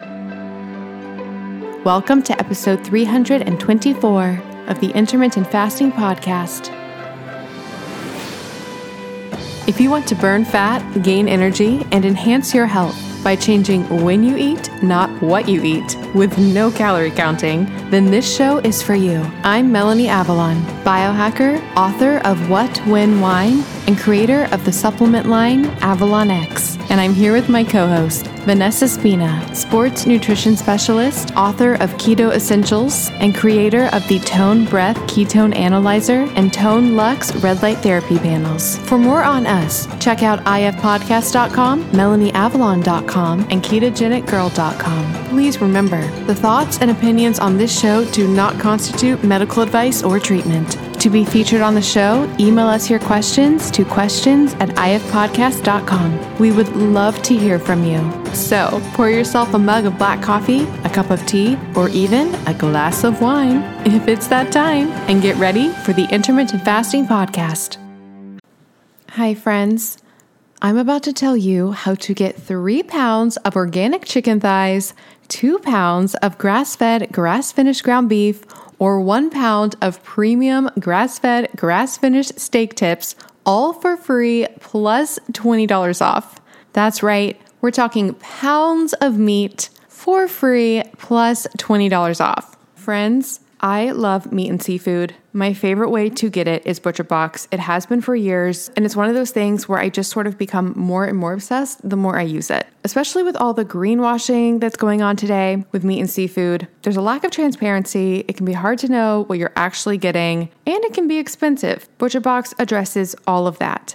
Welcome to episode 324 of the Intermittent Fasting Podcast. If you want to burn fat, gain energy, and enhance your health by changing when you eat, not what you eat, with no calorie counting, then this show is for you. I'm Melanie Avalon, biohacker, author of What, When, Wine, and creator of the supplement line Avalon X. And I'm here with my co host, Vanessa Spina, sports nutrition specialist, author of Keto Essentials, and creator of the Tone Breath Ketone Analyzer and Tone Lux Red Light Therapy panels. For more on us, check out ifpodcast.com, melanieavalon.com, and ketogenicgirl.com. Please remember, the thoughts and opinions on this show do not constitute medical advice or treatment. To be featured on the show, email us your questions to questions at ifpodcast.com. We would love to hear from you. So pour yourself a mug of black coffee, a cup of tea, or even a glass of wine if it's that time, and get ready for the Intermittent Fasting Podcast. Hi, friends. I'm about to tell you how to get three pounds of organic chicken thighs, two pounds of grass fed, grass finished ground beef, or one pound of premium grass fed, grass finished steak tips, all for free plus $20 off. That's right, we're talking pounds of meat for free plus $20 off. Friends, I love meat and seafood. My favorite way to get it is Butcher Box. It has been for years, and it's one of those things where I just sort of become more and more obsessed the more I use it. Especially with all the greenwashing that's going on today with meat and seafood, there's a lack of transparency. It can be hard to know what you're actually getting, and it can be expensive. Butcher Box addresses all of that.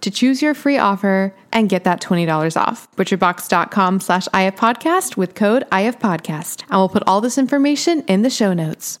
to choose your free offer and get that $20 off. Butcherbox.com slash ifpodcast with code ifpodcast. I will put all this information in the show notes.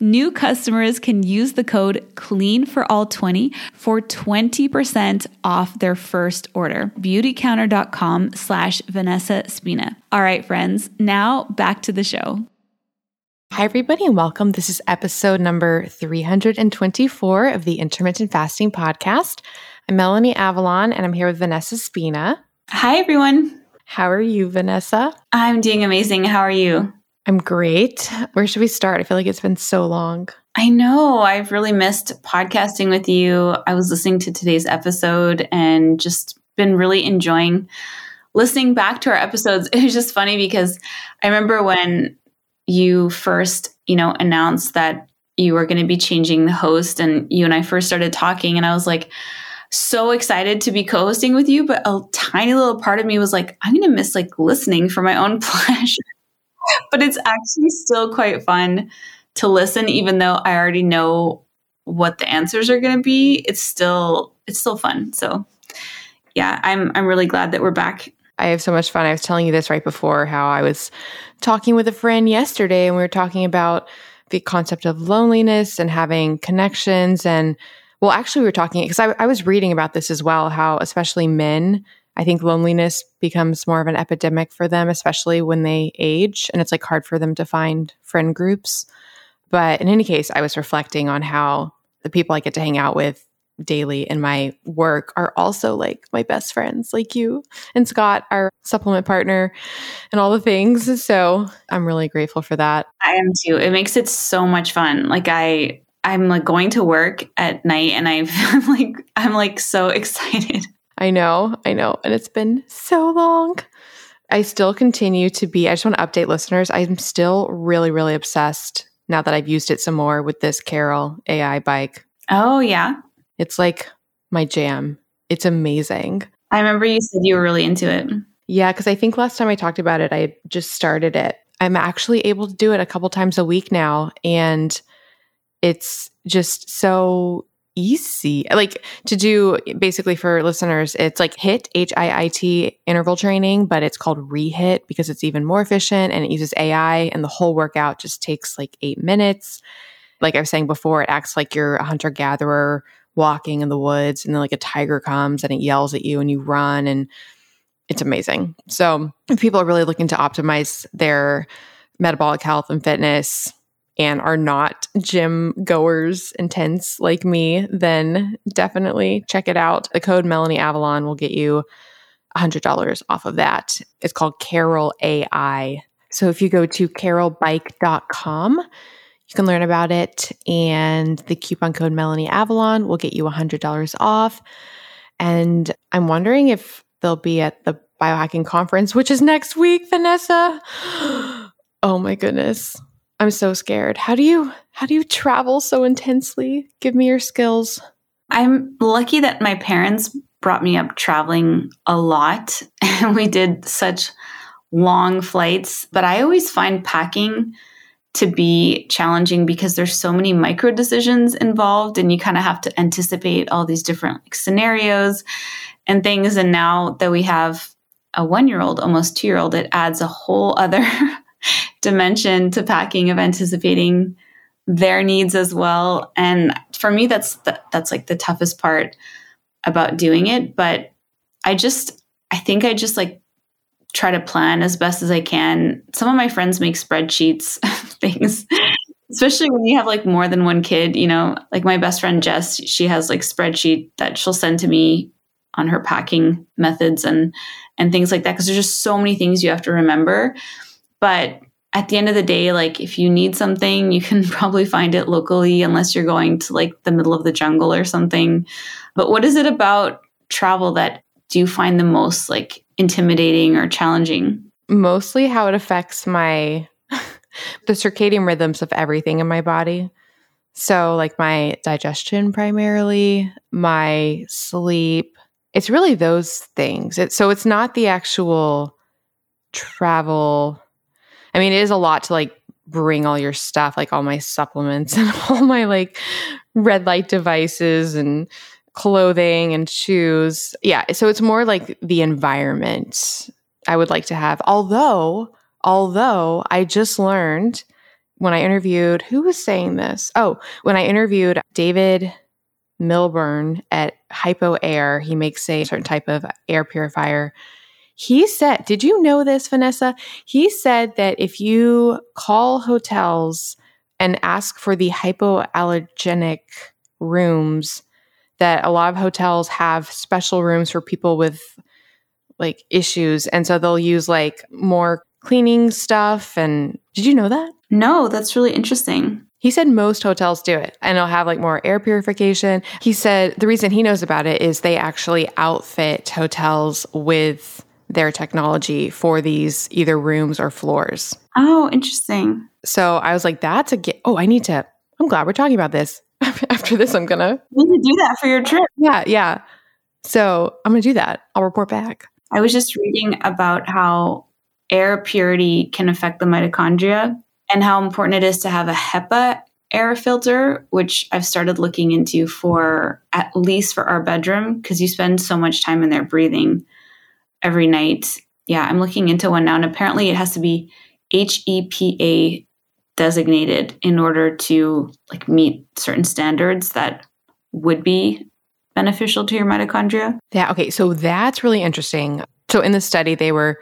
New customers can use the code CLEAN for all 20 for 20% off their first order. Beautycounter.com slash Vanessa Spina. All right, friends, now back to the show. Hi, everybody, and welcome. This is episode number 324 of the Intermittent Fasting Podcast. I'm Melanie Avalon, and I'm here with Vanessa Spina. Hi, everyone. How are you, Vanessa? I'm doing amazing. How are you? I'm great. Where should we start? I feel like it's been so long. I know. I've really missed podcasting with you. I was listening to today's episode and just been really enjoying listening back to our episodes. It was just funny because I remember when you first, you know, announced that you were going to be changing the host and you and I first started talking and I was like so excited to be co-hosting with you, but a tiny little part of me was like I'm going to miss like listening for my own pleasure. But it's actually still quite fun to listen even though I already know what the answers are going to be. It's still it's still fun. So yeah, I'm I'm really glad that we're back I have so much fun. I was telling you this right before how I was talking with a friend yesterday and we were talking about the concept of loneliness and having connections. And well, actually, we were talking because I, I, was reading about this as well, how especially men, I think loneliness becomes more of an epidemic for them, especially when they age. And it's like hard for them to find friend groups. But in any case, I was reflecting on how the people I get to hang out with daily in my work are also like my best friends, like you and Scott, our supplement partner, and all the things. So I'm really grateful for that. I am too. It makes it so much fun. Like I I'm like going to work at night and I've I'm like I'm like so excited. I know, I know. And it's been so long. I still continue to be, I just want to update listeners. I'm still really, really obsessed now that I've used it some more with this Carol AI bike. Oh, yeah. It's like my jam. It's amazing. I remember you said you were really into it. Yeah, because I think last time I talked about it, I just started it. I'm actually able to do it a couple times a week now. And it's just so easy. Like to do basically for listeners, it's like HIT, H I I T interval training, but it's called ReHIT because it's even more efficient and it uses AI and the whole workout just takes like eight minutes. like I was saying before, it acts like you're a hunter gatherer walking in the woods and then like a tiger comes and it yells at you and you run and it's amazing. So if people are really looking to optimize their metabolic health and fitness and are not gym goers intense like me, then definitely check it out. The code Melanie Avalon will get you $100 off of that. It's called Carol AI. So if you go to carolbike.com, you can learn about it. And the coupon code Melanie Avalon will get you $100 off. And I'm wondering if they'll be at the biohacking conference, which is next week, Vanessa. oh my goodness. I'm so scared. How do you how do you travel so intensely? Give me your skills. I'm lucky that my parents brought me up traveling a lot and we did such long flights, but I always find packing to be challenging because there's so many micro decisions involved and you kind of have to anticipate all these different like, scenarios and things and now that we have a 1-year-old almost 2-year-old it adds a whole other dimension to packing of anticipating their needs as well and for me that's the, that's like the toughest part about doing it but i just i think i just like try to plan as best as I can. Some of my friends make spreadsheets things, especially when you have like more than one kid, you know, like my best friend Jess, she has like spreadsheet that she'll send to me on her packing methods and and things like that because there's just so many things you have to remember. But at the end of the day, like if you need something, you can probably find it locally unless you're going to like the middle of the jungle or something. But what is it about travel that do you find the most like intimidating or challenging? Mostly how it affects my the circadian rhythms of everything in my body. So like my digestion primarily, my sleep. It's really those things. It, so it's not the actual travel. I mean, it is a lot to like bring all your stuff, like all my supplements and all my like red light devices and clothing and shoes. Yeah. So it's more like the environment I would like to have. Although, although I just learned when I interviewed, who was saying this? Oh, when I interviewed David Milburn at Hypo Air, he makes a certain type of air purifier. He said, Did you know this, Vanessa? He said that if you call hotels and ask for the hypoallergenic rooms, that a lot of hotels have special rooms for people with like issues. And so they'll use like more cleaning stuff. And did you know that? No, that's really interesting. He said most hotels do it and they'll have like more air purification. He said the reason he knows about it is they actually outfit hotels with their technology for these either rooms or floors. Oh, interesting. So I was like, that's a get. Oh, I need to. I'm glad we're talking about this. after this, I'm gonna. You can do that for your trip. Yeah, yeah. So I'm gonna do that. I'll report back. I was just reading about how air purity can affect the mitochondria and how important it is to have a HEPA air filter, which I've started looking into for at least for our bedroom because you spend so much time in there breathing every night. Yeah, I'm looking into one now, and apparently it has to be HEPA designated in order to like meet certain standards that would be beneficial to your mitochondria. Yeah, okay. So that's really interesting. So in the study they were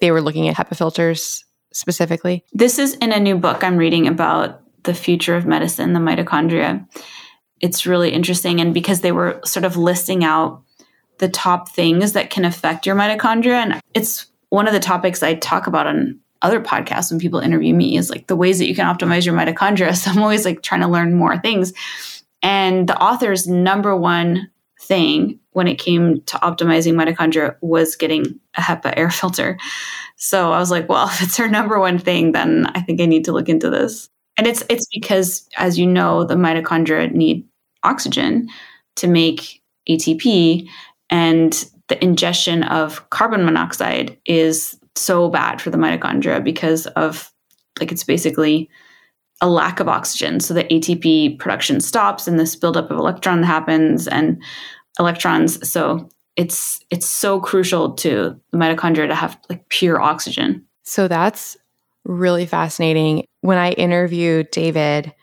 they were looking at HEPA filters specifically. This is in a new book I'm reading about the future of medicine, the mitochondria. It's really interesting and because they were sort of listing out the top things that can affect your mitochondria and it's one of the topics I talk about on other podcasts when people interview me is like the ways that you can optimize your mitochondria. So I'm always like trying to learn more things. And the author's number one thing when it came to optimizing mitochondria was getting a HEPA air filter. So I was like, well, if it's her number one thing, then I think I need to look into this. And it's it's because as you know, the mitochondria need oxygen to make ATP and the ingestion of carbon monoxide is so bad for the mitochondria because of like it's basically a lack of oxygen. So the ATP production stops and this buildup of electron happens and electrons. So it's it's so crucial to the mitochondria to have like pure oxygen. So that's really fascinating. When I interviewed David,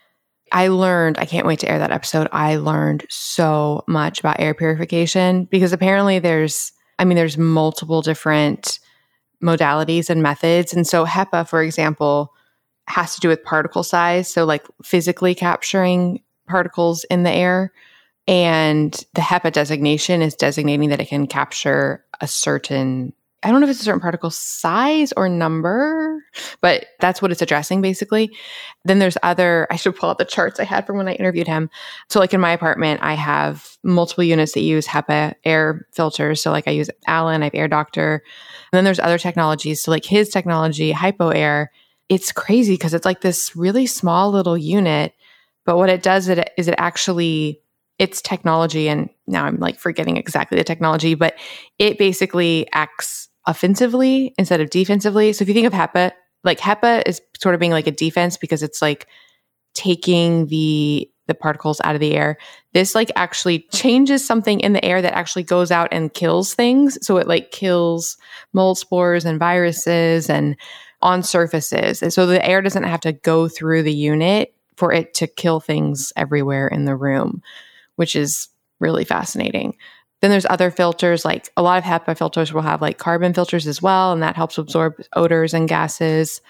I learned, I can't wait to air that episode. I learned so much about air purification because apparently there's, I mean, there's multiple different modalities and methods. And so HEPA, for example, has to do with particle size. So, like physically capturing particles in the air. And the HEPA designation is designating that it can capture a certain I don't know if it's a certain particle size or number, but that's what it's addressing basically. Then there's other, I should pull out the charts I had from when I interviewed him. So, like in my apartment, I have multiple units that use HEPA air filters. So, like I use Alen, I have Air Doctor. And then there's other technologies. So, like his technology, Hypo Air, it's crazy because it's like this really small little unit. But what it does is it, is it actually its technology and now i'm like forgetting exactly the technology but it basically acts offensively instead of defensively. So if you think of HEPA, like HEPA is sort of being like a defense because it's like taking the the particles out of the air. This like actually changes something in the air that actually goes out and kills things. So it like kills mold spores and viruses and on surfaces. And so the air doesn't have to go through the unit for it to kill things everywhere in the room, which is really fascinating. Then there's other filters, like a lot of HEPA filters will have like carbon filters as well, and that helps absorb odors and gases.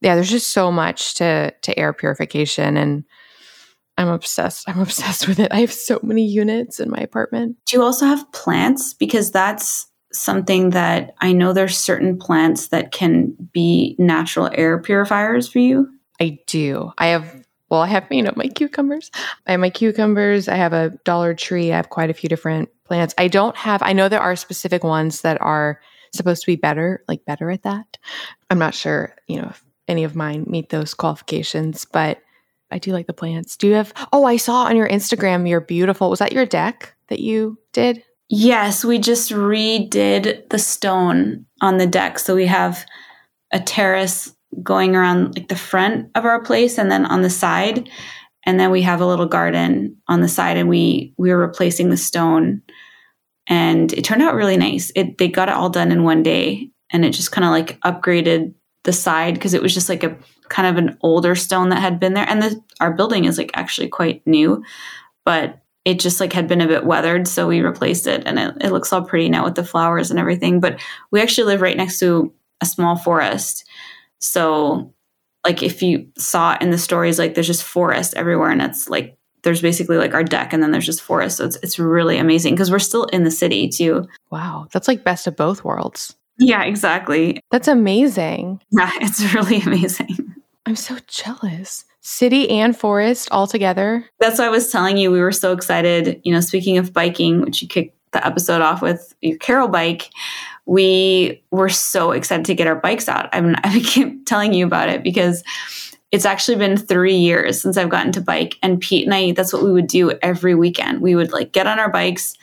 Yeah, there's just so much to to air purification, and I'm obsessed. I'm obsessed with it. I have so many units in my apartment. Do you also have plants? Because that's something that I know there's certain plants that can be natural air purifiers for you. I do. I have well, I have, you know, my cucumbers. I have my cucumbers. I have a Dollar Tree. I have quite a few different plants. I don't have, I know there are specific ones that are supposed to be better, like better at that. I'm not sure, you know, if any of mine meet those qualifications, but I do like the plants. Do you have, oh, I saw on your Instagram your beautiful, was that your deck that you did? Yes, we just redid the stone on the deck. So we have a terrace going around like the front of our place and then on the side and then we have a little garden on the side and we we were replacing the stone. And it turned out really nice. It they got it all done in one day and it just kind of like upgraded the side because it was just like a kind of an older stone that had been there. And the our building is like actually quite new but it just like had been a bit weathered so we replaced it and it, it looks all pretty now with the flowers and everything. But we actually live right next to a small forest. So, like, if you saw in the stories, like, there's just forest everywhere, and it's like there's basically like our deck, and then there's just forest. So it's it's really amazing because we're still in the city too. Wow, that's like best of both worlds. Yeah, exactly. That's amazing. Yeah, it's really amazing. I'm so jealous. City and forest all together. That's why I was telling you we were so excited. You know, speaking of biking, which you kicked the episode off with your Carol bike, we were so excited to get our bikes out. I'm, I keep telling you about it because it's actually been three years since I've gotten to bike. And Pete and I, that's what we would do every weekend. We would like get on our bikes,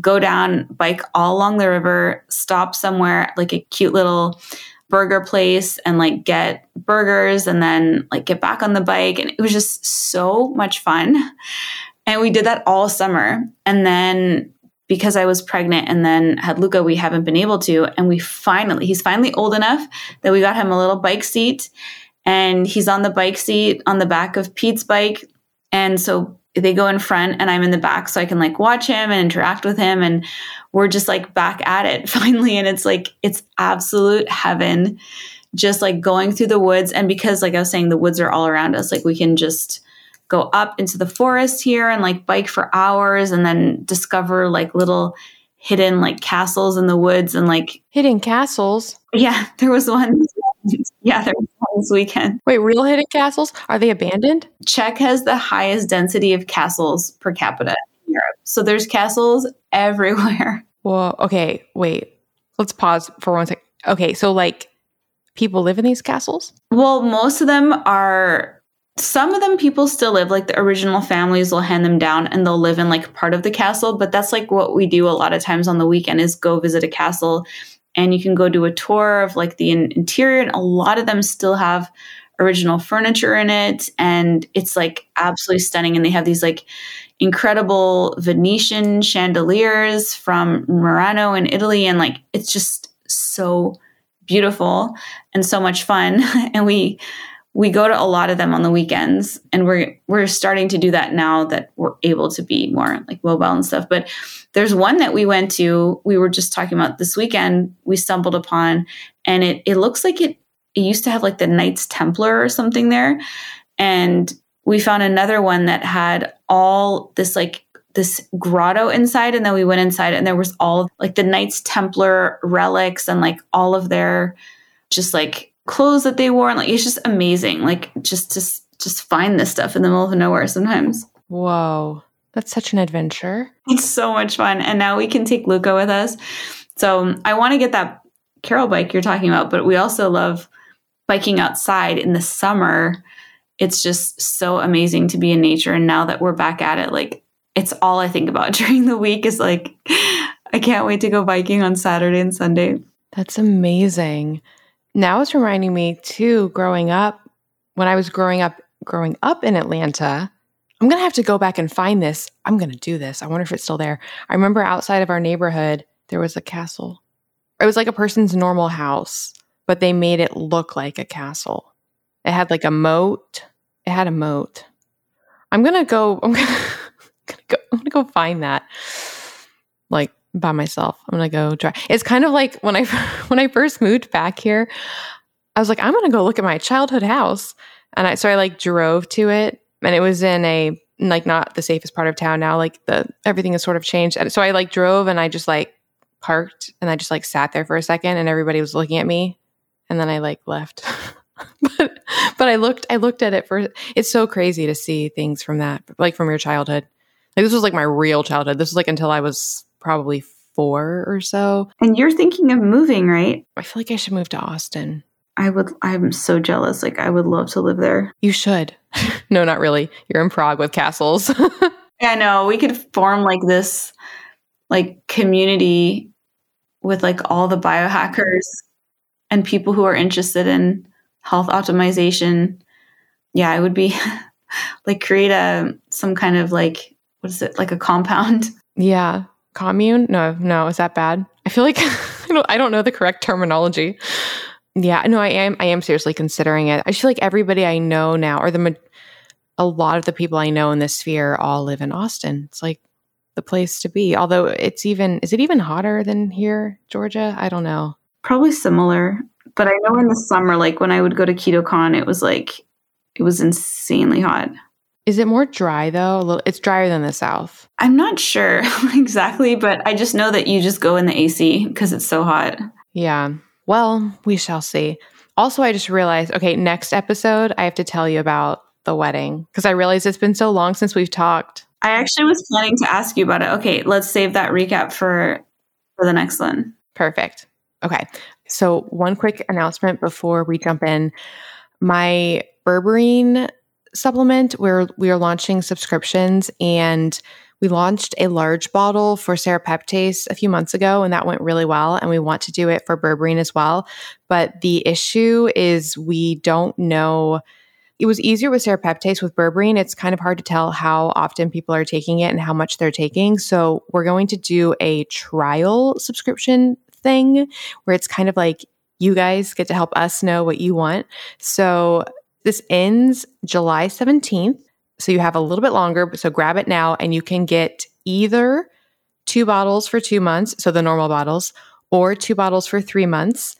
go down, bike all along the river, stop somewhere like a cute little burger place and like get burgers and then like get back on the bike. And it was just so much fun. And we did that all summer. And then because I was pregnant and then had Luca, we haven't been able to. And we finally, he's finally old enough that we got him a little bike seat and he's on the bike seat on the back of Pete's bike. And so they go in front and I'm in the back so I can like watch him and interact with him. And we're just like back at it finally. And it's like, it's absolute heaven just like going through the woods. And because, like I was saying, the woods are all around us, like we can just go up into the forest here and like bike for hours and then discover like little hidden like castles in the woods and like hidden castles. Yeah, there was one. yeah, there was one this weekend. Wait, real hidden castles? Are they abandoned? Czech has the highest density of castles per capita in Europe. So there's castles everywhere. Well, okay, wait. Let's pause for one second. Okay, so like people live in these castles? Well, most of them are some of them people still live like the original families will hand them down and they'll live in like part of the castle but that's like what we do a lot of times on the weekend is go visit a castle and you can go do a tour of like the interior and a lot of them still have original furniture in it and it's like absolutely stunning and they have these like incredible venetian chandeliers from murano in italy and like it's just so beautiful and so much fun. And we we go to a lot of them on the weekends and we're we're starting to do that now that we're able to be more like mobile and stuff. But there's one that we went to we were just talking about this weekend we stumbled upon and it it looks like it it used to have like the knights templar or something there. And we found another one that had all this like this grotto inside and then we went inside and there was all like the knights templar relics and like all of their just like clothes that they wore and like it's just amazing like just to just find this stuff in the middle of nowhere sometimes. Whoa. That's such an adventure. It's so much fun and now we can take luca with us. So um, i want to get that carol bike you're talking about but we also love biking outside in the summer. It's just so amazing to be in nature and now that we're back at it like it's all i think about during the week is like i can't wait to go biking on saturday and sunday. That's amazing now it's reminding me too growing up when i was growing up growing up in atlanta i'm going to have to go back and find this. I'm going to do this. I wonder if it's still there. I remember outside of our neighborhood there was a castle. It was like a person's normal house but they made it look like a castle. It had like a moat. It had a moat. I'm going to go i'm going to go i'm going to go find that. Like by myself. I'm gonna go try. It's kind of like when I when I first moved back here, I was like, I'm gonna go look at my childhood house, and I so I like drove to it, and it was in a like not the safest part of town now. Like the everything has sort of changed, and so I like drove and I just like parked and I just like sat there for a second, and everybody was looking at me, and then I like left. but but I looked I looked at it for it's so crazy to see things from that like from your childhood. Like this was like my real childhood. This was like until I was probably four or so. And you're thinking of moving, right? I feel like I should move to Austin. I would, I'm so jealous. Like, I would love to live there. You should. no, not really. You're in Prague with castles. yeah, I know. We could form like this, like, community with like all the biohackers and people who are interested in health optimization. Yeah, it would be like create a some kind of like what is it like a compound yeah commune? No no is that bad? I feel like I, don't, know the correct terminology. Yeah no i am i am seriously considering it. I feel like everybody i know now or the a lot of the people i know in this sphere all live in austin. It's like the place to be. Although it's even is it even hotter than here georgia? I don't know. Probably similar but i know in the summer like when i would go to ketocon it was like it was insanely hot is it more dry though? A Little, it's drier than the south. I'm not sure exactly, but I just know that you just go in the AC because it's so hot. Yeah. Well, we shall see. Also, I just realized okay, next episode, I have to tell you about the wedding because I realized it's been so long since we've talked. I actually was planning to ask you about it. Okay, let's save that recap for for the next one. Perfect. Okay. So, one quick announcement before we jump in. My berberine supplement where we are launching subscriptions and we launched a large bottle for serrapeptase a few months ago and that went really well and we want to do it for berberine as well. But the issue is we don't know it was easier with serrapeptase with berberine. It's kind of hard to tell how often people are taking it and how much they're taking. So we're going to do a trial subscription thing where it's kind of like you guys get to help us know what you want. So this ends July 17th. So you have a little bit longer. So grab it now and you can get either two bottles for two months, so the normal bottles, or two bottles for three months.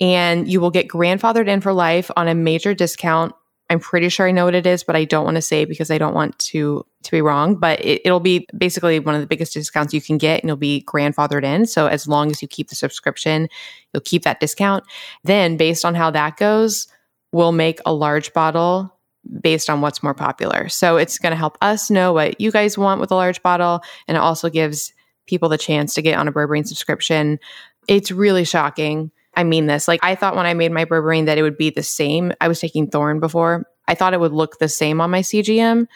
And you will get grandfathered in for life on a major discount. I'm pretty sure I know what it is, but I don't want to say because I don't want to to be wrong. But it, it'll be basically one of the biggest discounts you can get, and you'll be grandfathered in. So as long as you keep the subscription, you'll keep that discount. Then, based on how that goes, we'll make a large bottle based on what's more popular. So it's going to help us know what you guys want with a large bottle. And it also gives people the chance to get on a berberine subscription. It's really shocking. I mean this. Like I thought when I made my berberine that it would be the same. I was taking Thorne before. I thought it would look the same on my CGM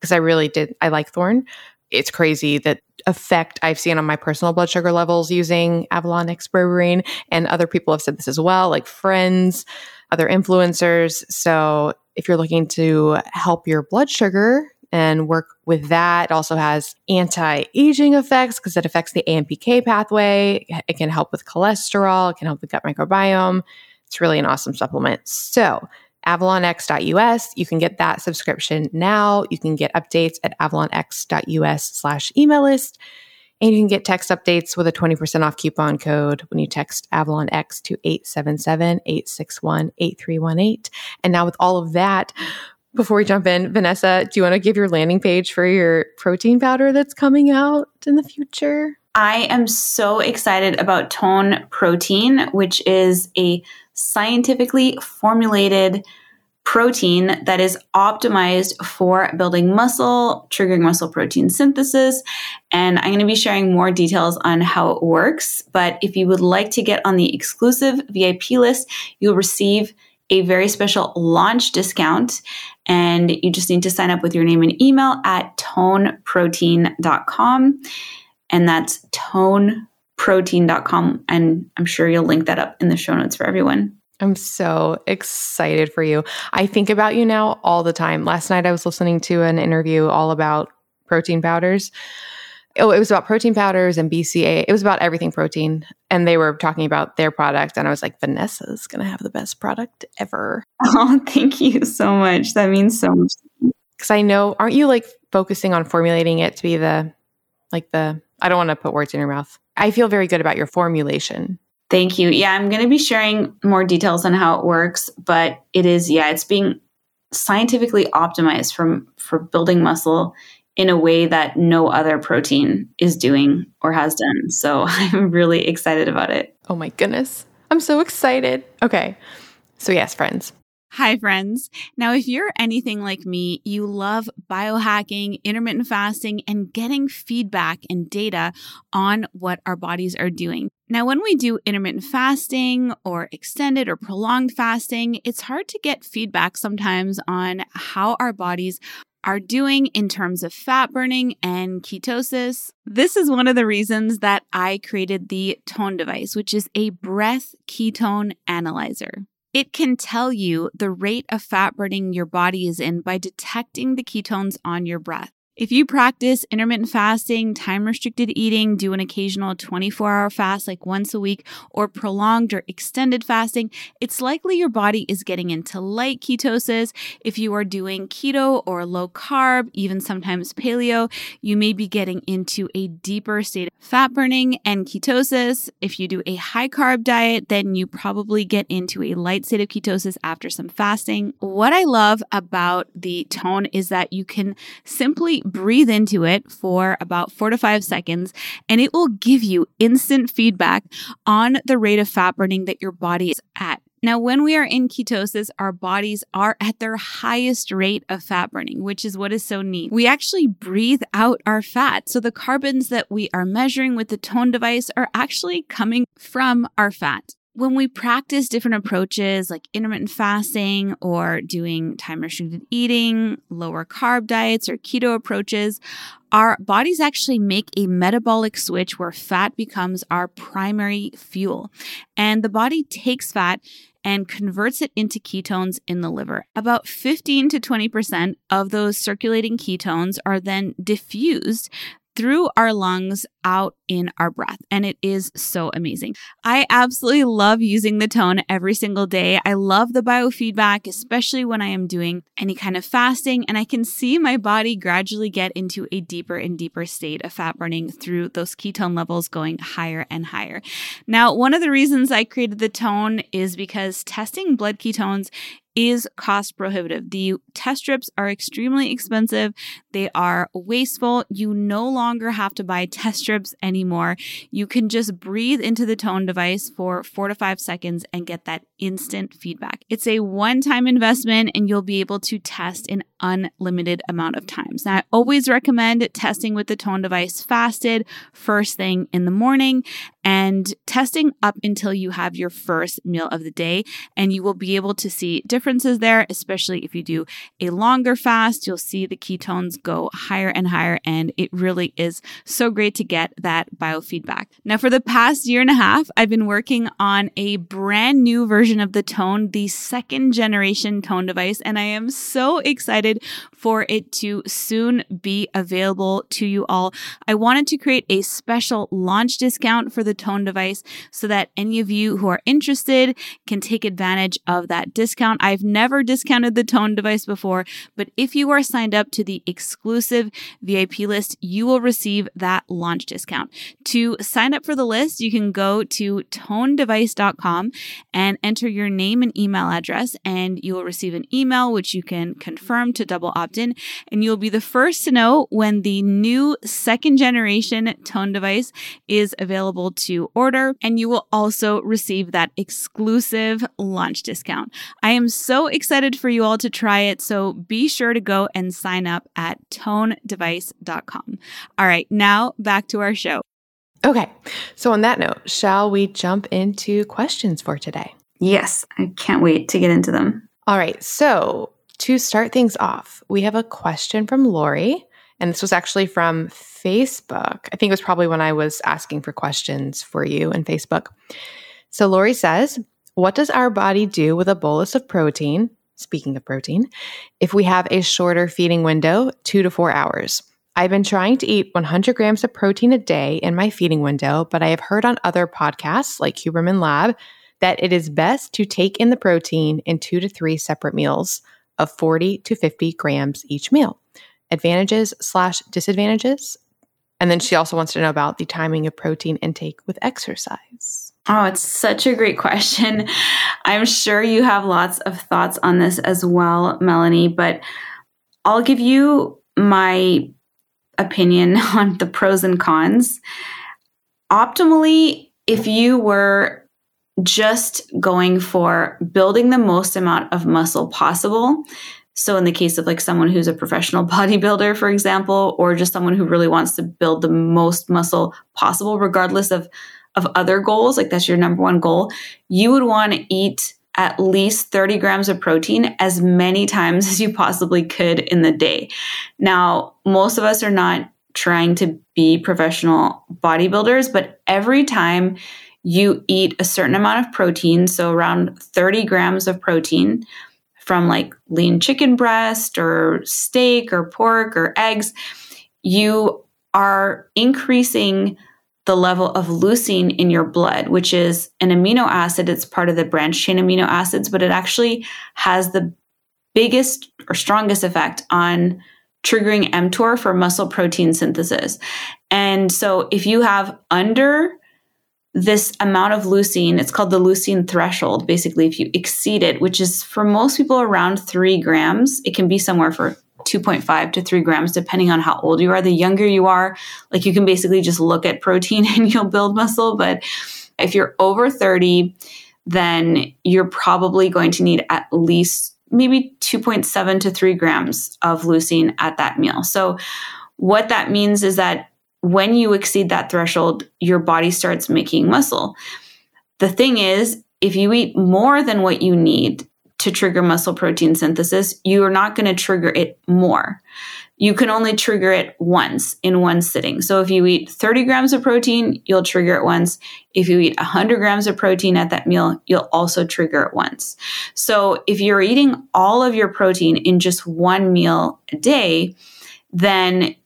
because I really did. I like Thorne. It's crazy that effect I've seen on my personal blood sugar levels using Avalon X berberine, and other people have said this as well, like friends other influencers. So if you're looking to help your blood sugar and work with that, it also has anti aging effects because it affects the AMPK pathway. It can help with cholesterol, it can help the gut microbiome. It's really an awesome supplement. So avalonx.us. You can get that subscription now. You can get updates at avalonx.us slash email list. And you can get text updates with a 20% off coupon code when you text Avalon X to 877 861 8318. And now, with all of that, before we jump in, Vanessa, do you want to give your landing page for your protein powder that's coming out in the future? I am so excited about Tone Protein, which is a scientifically formulated protein that is optimized for building muscle, triggering muscle protein synthesis. And I'm going to be sharing more details on how it works. But if you would like to get on the exclusive VIP list, you'll receive a very special launch discount. And you just need to sign up with your name and email at toneprotein.com. And that's toneprotein.com. And I'm sure you'll link that up in the show notes for everyone. I'm so excited for you. I think about you now all the time. Last night I was listening to an interview all about protein powders. Oh, it was about protein powders and BCA. It was about everything protein. And they were talking about their product. And I was like, Vanessa's going to have the best product ever. Oh, thank you so much. That means so much. Because I know, aren't you like focusing on formulating it to be the, like the, I don't want to put words in your mouth. I feel very good about your formulation. Thank you. Yeah, I'm going to be sharing more details on how it works, but it is yeah, it's being scientifically optimized from for building muscle in a way that no other protein is doing or has done. So I'm really excited about it. Oh my goodness. I'm so excited. Okay. So yes, friends, Hi, friends. Now, if you're anything like me, you love biohacking, intermittent fasting, and getting feedback and data on what our bodies are doing. Now, when we do intermittent fasting or extended or prolonged fasting, it's hard to get feedback sometimes on how our bodies are doing in terms of fat burning and ketosis. This is one of the reasons that I created the Tone device, which is a breath ketone analyzer. It can tell you the rate of fat burning your body is in by detecting the ketones on your breath. If you practice intermittent fasting, time restricted eating, do an occasional 24 hour fast like once a week, or prolonged or extended fasting, it's likely your body is getting into light ketosis. If you are doing keto or low carb, even sometimes paleo, you may be getting into a deeper state of fat burning and ketosis. If you do a high carb diet, then you probably get into a light state of ketosis after some fasting. What I love about the tone is that you can simply breathe into it for about four to five seconds, and it will give you instant feedback on the rate of fat burning that your body is at. Now, when we are in ketosis, our bodies are at their highest rate of fat burning, which is what is so neat. We actually breathe out our fat. So the carbons that we are measuring with the tone device are actually coming from our fat when we practice different approaches like intermittent fasting or doing time restricted eating, lower carb diets, or keto approaches, our bodies actually make a metabolic switch where fat becomes our primary fuel. And the body takes fat and converts it into ketones in the liver. About 15 to 20% of those circulating ketones are then diffused through our lungs out in our breath. And it is so amazing. I absolutely love using the tone every single day. I love the biofeedback, especially when I am doing any kind of fasting. And I can see my body gradually get into a deeper and deeper state of fat burning through those ketone levels going higher and higher. Now, one of the reasons I created the tone is because testing blood ketones is cost prohibitive. The test strips are extremely expensive. They are wasteful. You no longer have to buy test strips anymore. You can just breathe into the tone device for four to five seconds and get that instant feedback. It's a one time investment and you'll be able to test an unlimited amount of times. Now, I always recommend testing with the tone device fasted first thing in the morning and testing up until you have your first meal of the day. And you will be able to see differences there, especially if you do a longer fast. You'll see the ketones go higher and higher. And it really is so great to get that biofeedback. Now, for the past year and a half, I've been working on a brand new version version of the Tone, the second generation Tone device, and I am so excited for it to soon be available to you all. I wanted to create a special launch discount for the Tone device so that any of you who are interested can take advantage of that discount. I've never discounted the Tone device before, but if you are signed up to the exclusive VIP list, you will receive that launch discount. To sign up for the list, you can go to tonedevice.com and enter your name and email address, and you will receive an email which you can confirm to double opt in. And you'll be the first to know when the new second generation tone device is available to order. And you will also receive that exclusive launch discount. I am so excited for you all to try it. So be sure to go and sign up at tonedevice.com. All right, now back to our show. Okay, so on that note, shall we jump into questions for today? Yes, I can't wait to get into them. All right, so to start things off, we have a question from Lori, and this was actually from Facebook. I think it was probably when I was asking for questions for you in Facebook. So Lori says, What does our body do with a bolus of protein? Speaking of protein, if we have a shorter feeding window, two to four hours. I've been trying to eat 100 grams of protein a day in my feeding window, but I have heard on other podcasts like Huberman Lab that it is best to take in the protein in two to three separate meals of 40 to 50 grams each meal. Advantages slash disadvantages. And then she also wants to know about the timing of protein intake with exercise. Oh, it's such a great question. I'm sure you have lots of thoughts on this as well, Melanie, but I'll give you my opinion on the pros and cons. Optimally, if you were just going for building the most amount of muscle possible, so in the case of like someone who's a professional bodybuilder, for example, or just someone who really wants to build the most muscle possible, regardless of of other goals, like that's your number one goal, you would want to eat at least 30 grams of protein as many times as you possibly could in the day. Now, most of us are not trying to be professional bodybuilders, but every time you eat a certain amount of protein, so around 30 grams of protein from like lean chicken breast or steak or pork or eggs, you are increasing the level of leucine in your blood, which is an amino acid. It's part of the branched chain amino acids, but it actually has the biggest or strongest effect on triggering mTOR for muscle protein synthesis. And so if you have under this amount of leucine, it's called the leucine threshold. Basically, if you exceed it, which is for most people around three grams, it can be somewhere for 2.5 to 3 grams, depending on how old you are. The younger you are, like you can basically just look at protein and you'll build muscle. But if you're over 30, then you're probably going to need at least maybe 2.7 to 3 grams of leucine at that meal. So, what that means is that when you exceed that threshold, your body starts making muscle. The thing is, if you eat more than what you need, to trigger muscle protein synthesis, you are not going to trigger it more. You can only trigger it once in one sitting. So if you eat 30 grams of protein, you'll trigger it once. If you eat 100 grams of protein at that meal, you'll also trigger it once. So if you're eating all of your protein in just one meal a day, then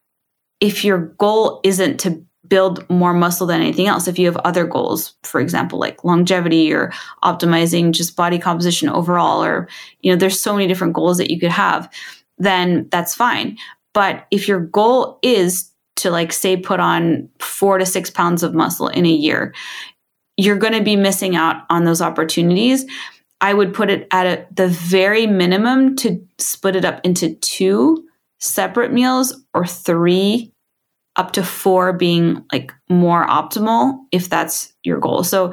if your goal isn't to build more muscle than anything else. If you have other goals, for example, like longevity or optimizing just body composition overall, or, you know, there's so many different goals that you could have, then that's fine. But if your goal is to, like, say, put on four to six pounds of muscle in a year, you're going to be missing out on those opportunities. I would put it at a, the very minimum to split it up into two separate meals or three up to four being like more optimal if that's your goal. So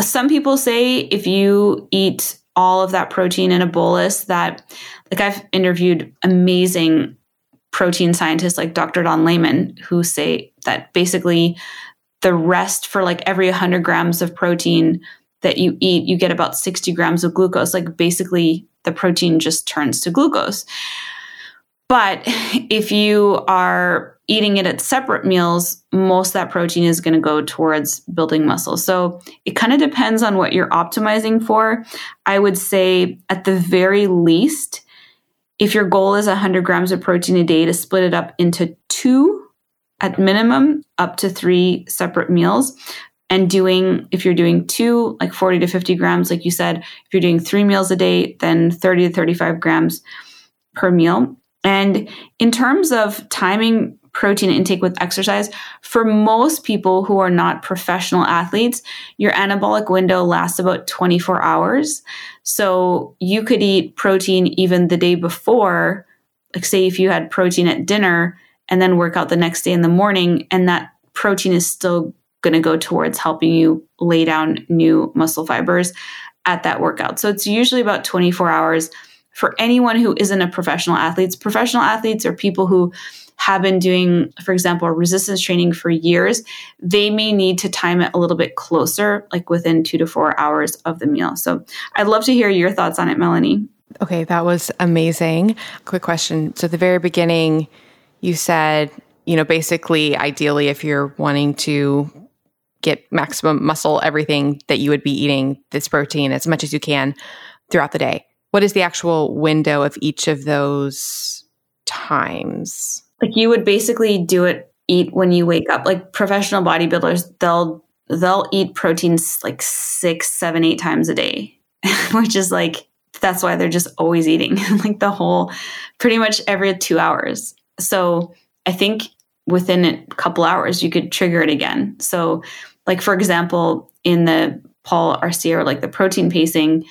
some people say if you eat all of that protein in a bolus that like I've interviewed amazing protein scientists like Dr. Don Layman who say that basically the rest for like every 100 grams of protein that you eat, you get about 60 grams of glucose. Like basically, the protein just turns to glucose. But if you are eating it at separate meals, most that protein is going to go towards building muscle. So it kind of depends on what you're optimizing for. I would say at the very least, if your goal is 100 grams of protein a day, to split it up into two at minimum, up to three separate meals. And doing, if you're doing two, like 40 to 50 grams, like you said, if you're doing three meals a day, then 30 to 35 grams per meal. And in terms of timing protein intake with exercise, for most people who are not professional athletes, your anabolic window lasts about 24 hours. So you could eat protein even the day before, like say if you had protein at dinner and then work out the next day in the morning, and that protein is still going to go towards helping you lay down new muscle fibers at that workout. So it's usually about 24 hours for anyone who isn't a professional athlete. Professional athletes are people who have been doing, for example, resistance training for years, they may need to time it a little bit closer, like within two to four hours of the meal. So I'd love to hear your thoughts on it, Melanie. Okay, that was amazing. Quick question. So at the very beginning, you said, you know, basically, ideally, if you're wanting to get maximum muscle, everything that you would be eating this protein as much as you can throughout the day what is the actual window of each of those times? Like you would basically do it eat when you wake up. Like professional bodybuilders, they'll they'll eat proteins like six, seven, eight times a day, which is like that's why they're just always eating like the whole pretty much every two hours. So I think within a couple hours you could trigger it again. So like for example, in the Paul Arciero or like the protein pacing,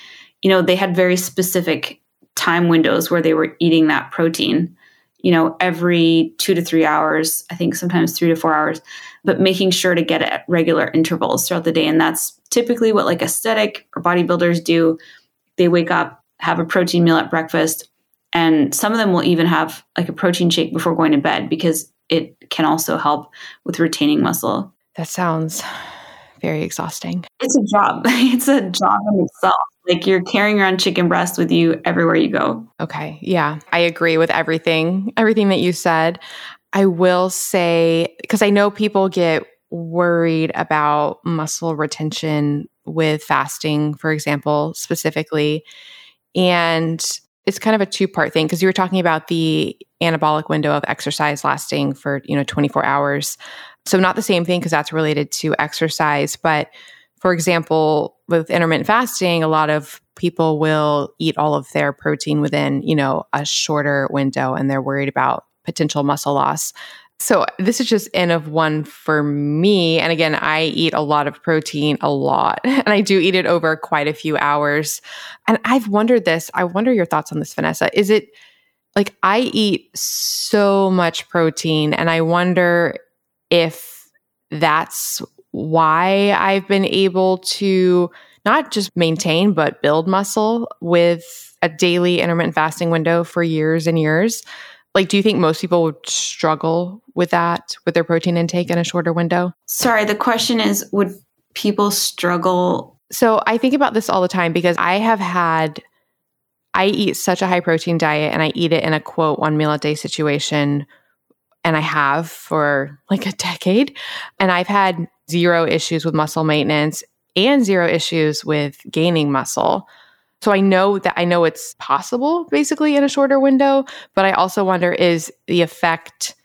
you know, they had very specific time windows where they were eating that protein, you know, every two to three hours, I think sometimes three to four hours, but making sure to get it at regular intervals throughout the day. And that's typically what like aesthetic or bodybuilders do. They wake up, have a protein meal at breakfast, and some of them will even have like a protein shake before going to bed because it can also help with retaining muscle. That sounds very exhausting. It's a job. It's a job in itself. Like you're carrying around chicken breast with you everywhere you go. Okay. Yeah. I agree with everything, everything that you said. I will say, because I know people get worried about muscle retention with fasting, for example, specifically. And it's kind of a two part thing because you were talking about the anabolic window of exercise lasting for, you know, 24 hours. So, not the same thing because that's related to exercise, but for example, with intermittent fasting, a lot of people will eat all of their protein within, you know, a shorter window and they're worried about potential muscle loss. So this is just N of one for me. And again, I eat a lot of protein, a lot, and I do eat it over quite a few hours. And I've wondered this. I wonder your thoughts on this, Vanessa. Is it like I eat so much protein, and I wonder if that's why I've been able to not just maintain, but build muscle with a daily intermittent fasting window for years and years. Like, do you think most people would struggle with that, with their protein intake in a shorter window? Sorry, the question is would people struggle? So I think about this all the time because I have had, I eat such a high protein diet and I eat it in a quote, one meal a day situation. And I have for like a decade. And I've had zero issues with muscle maintenance and zero issues with gaining muscle. So I know that I know it's possible basically in a shorter window, but I also wonder is the effect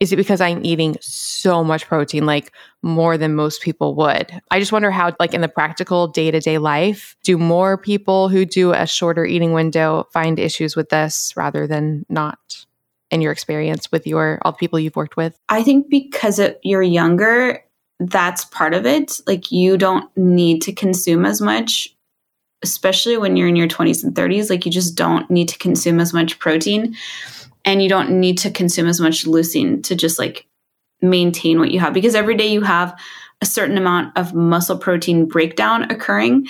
is it because I'm eating so much protein like more than most people would? I just wonder how like in the practical day-to-day life, do more people who do a shorter eating window find issues with this rather than not? In your experience with your all the people you've worked with? I think because it, you're younger, that's part of it. Like you don't need to consume as much, especially when you're in your 20s and 30s. Like you just don't need to consume as much protein and you don't need to consume as much leucine to just like maintain what you have because every day you have a certain amount of muscle protein breakdown occurring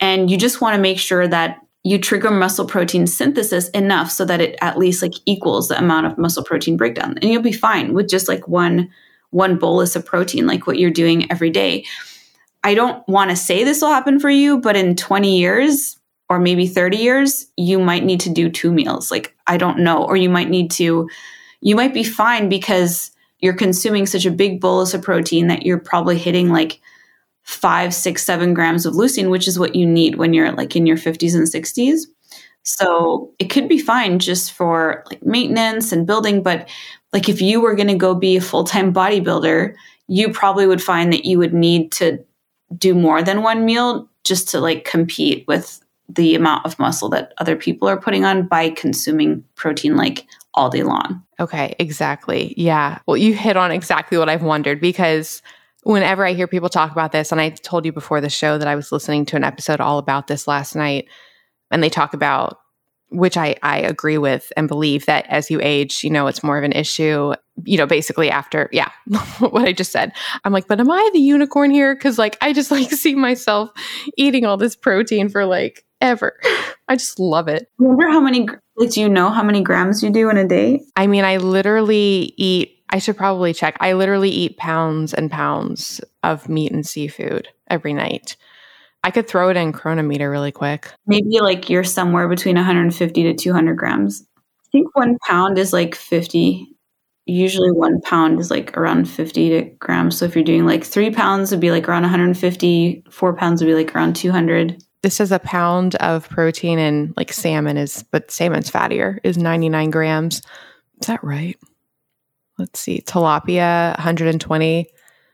and you just want to make sure that you trigger muscle protein synthesis enough so that it at least like equals the amount of muscle protein breakdown and you'll be fine with just like one one bolus of protein like what you're doing every day. I don't want to say this will happen for you, but in 20 years, or maybe 30 years, you might need to do two meals. Like, I don't know. Or you might need to, you might be fine because you're consuming such a big bolus of protein that you're probably hitting like five, six, seven grams of leucine, which is what you need when you're like in your 50s and 60s. So it could be fine just for like maintenance and building. But like if you were going to go be a full time bodybuilder, you probably would find that you would need to do more than one meal just to like compete with the amount of muscle that other people are putting on by consuming protein like all day long. Okay, exactly. Yeah. Well, you hit on exactly what I've wondered because whenever I hear people talk about this, and I told you before the show that I was listening to an episode all about this last night, and they talk about which I, I agree with and believe that as you age, you know, it's more of an issue, you know, basically after, yeah, what I just said. I'm like, but am I the unicorn here? Cause like, I just like see myself eating all this protein for like ever. I just love it. I wonder how many, like, do you know how many grams you do in a day? I mean, I literally eat, I should probably check. I literally eat pounds and pounds of meat and seafood every night. I could throw it in Cronometer really quick. Maybe like you're somewhere between 150 to 200 grams. I think one pound is like 50. Usually one pound is like around 50 grams. So if you're doing like three pounds, would be like around 150. Four pounds would be like around 200. This is a pound of protein and like salmon is, but salmon's fattier, is 99 grams. Is that right? Let's see. Tilapia, 120.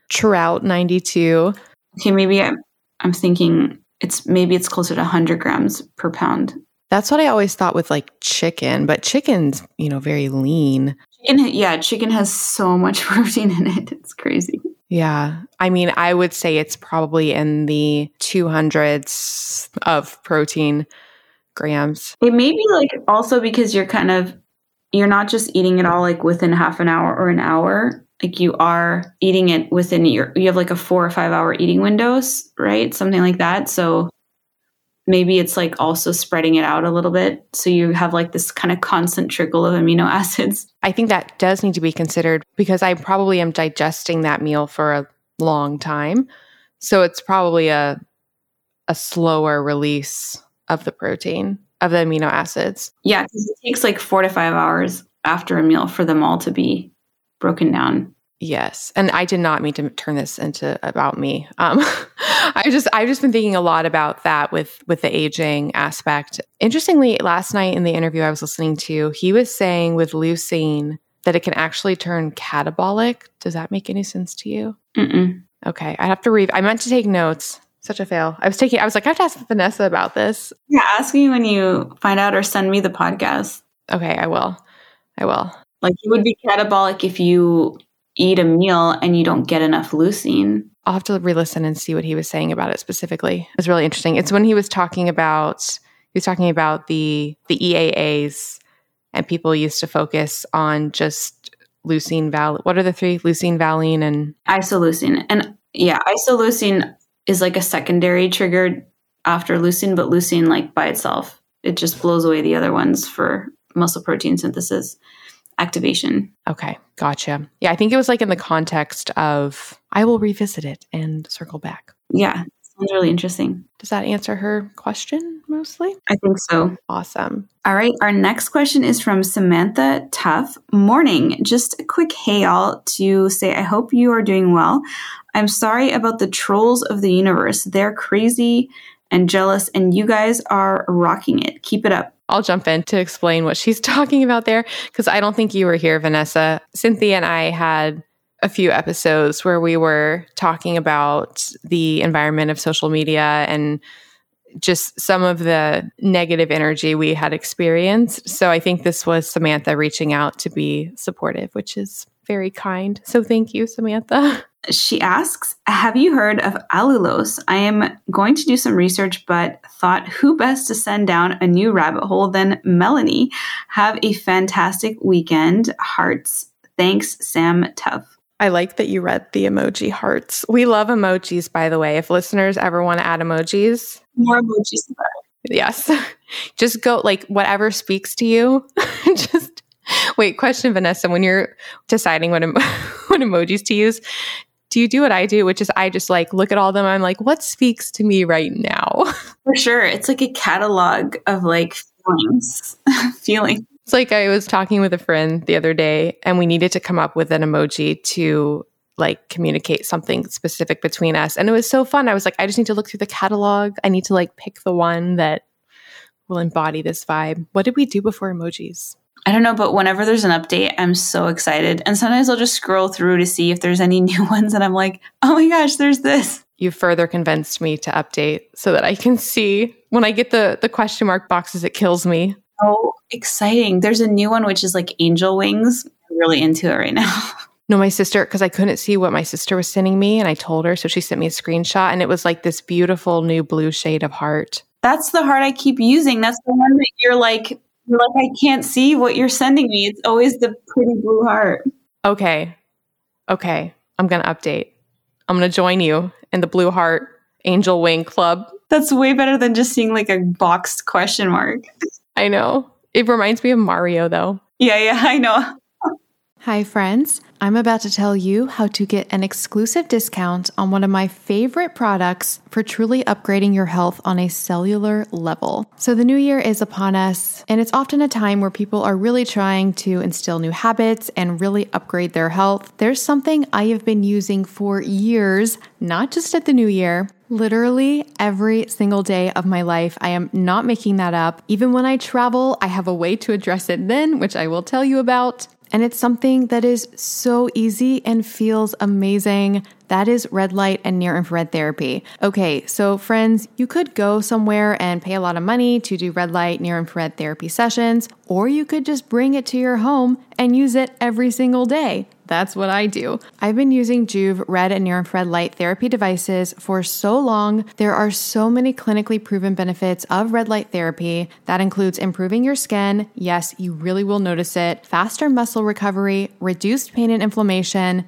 Trout, 92. Okay, maybe I'm I'm thinking it's maybe it's closer to 100 grams per pound. That's what I always thought with like chicken, but chicken's, you know, very lean. Chicken, yeah, chicken has so much protein in it. It's crazy. Yeah. I mean, I would say it's probably in the 200s of protein grams. It may be like also because you're kind of, you're not just eating it all like within half an hour or an hour. Like you are eating it within your you have like a four or five hour eating windows right? Something like that. So maybe it's like also spreading it out a little bit. So you have like this kind of constant trickle of amino acids. I think that does need to be considered because i probably am digesting that meal for a long time. So it's probably a a slower release of the protein of the amino acids yeah because it takes like four to five hours after a meal for them all to be broken down. Yes. And I did not mean to turn this into about me. Um, I just I've just been thinking a lot about that with with the aging aspect. Interestingly, last night in the interview I was listening to, he was saying with leucine that it can actually turn catabolic. Does that make any sense to you? Mm-mm. Okay, I have to read. I meant to take notes. Such a fail. I was taking. I was like, I have to ask Vanessa about this. Yeah, ask me when you find out, or send me the podcast. Okay, I will. I will. Like you would be catabolic if you eat a meal and you don't get enough leucine. I'll have to re-listen and see what he was saying about it specifically. It's really interesting. It's when he was talking about he was talking about the the EAAs and people used to focus on just leucine val what are the three leucine valine and isoleucine and yeah isoleucine is like a secondary trigger after leucine but leucine like by itself it just blows away the other ones for muscle protein synthesis activation. Okay, gotcha. Yeah, I think it was like in the context of I will revisit it and circle back. Yeah, sounds really interesting. Does that answer her question mostly? I think so. Awesome. All right, our next question is from Samantha Tuff. Morning. Just a quick hey all to say I hope you are doing well. I'm sorry about the trolls of the universe. They're crazy and jealous, and you guys are rocking it. Keep it up. I'll jump in to explain what she's talking about there because I don't think you were here, Vanessa. Cynthia and I had a few episodes where we were talking about the environment of social media and just some of the negative energy we had experienced. So I think this was Samantha reaching out to be supportive, which is very kind. So thank you, Samantha. She asks, Have you heard of allulose? I am going to do some research, but thought who best to send down a new rabbit hole than Melanie? Have a fantastic weekend. Hearts. Thanks, Sam Tuff. I like that you read the emoji hearts. We love emojis, by the way. If listeners ever want to add emojis, more emojis. Yes. Just go like whatever speaks to you. Just wait, question Vanessa, when you're deciding what, em- what emojis to use, do you do what I do, which is I just like look at all of them. I'm like, what speaks to me right now? For sure. It's like a catalog of like feelings. feeling. It's like I was talking with a friend the other day and we needed to come up with an emoji to like communicate something specific between us. And it was so fun. I was like, I just need to look through the catalog. I need to like pick the one that will embody this vibe. What did we do before emojis? I don't know, but whenever there's an update, I'm so excited. And sometimes I'll just scroll through to see if there's any new ones. And I'm like, oh my gosh, there's this. You further convinced me to update so that I can see when I get the, the question mark boxes, it kills me. Oh, exciting. There's a new one, which is like angel wings. I'm really into it right now. No, my sister, because I couldn't see what my sister was sending me, and I told her, so she sent me a screenshot, and it was like this beautiful new blue shade of heart. That's the heart I keep using. That's the one that you're like, you're like I can't see what you're sending me. It's always the pretty blue heart. Okay, okay, I'm gonna update. I'm gonna join you in the blue heart angel wing club. That's way better than just seeing like a boxed question mark. I know. It reminds me of Mario, though. Yeah, yeah, I know. Hi, friends. I'm about to tell you how to get an exclusive discount on one of my favorite products for truly upgrading your health on a cellular level. So, the new year is upon us, and it's often a time where people are really trying to instill new habits and really upgrade their health. There's something I have been using for years, not just at the new year. Literally every single day of my life. I am not making that up. Even when I travel, I have a way to address it then, which I will tell you about. And it's something that is so easy and feels amazing. That is red light and near infrared therapy. Okay, so friends, you could go somewhere and pay a lot of money to do red light, near infrared therapy sessions, or you could just bring it to your home and use it every single day. That's what I do. I've been using Joovv red and near infrared light therapy devices for so long. There are so many clinically proven benefits of red light therapy. That includes improving your skin. Yes, you really will notice it. Faster muscle recovery, reduced pain and inflammation,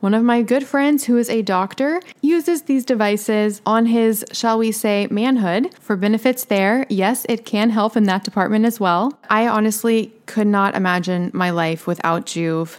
One of my good friends, who is a doctor, uses these devices on his, shall we say, manhood for benefits there. Yes, it can help in that department as well. I honestly could not imagine my life without Joovv.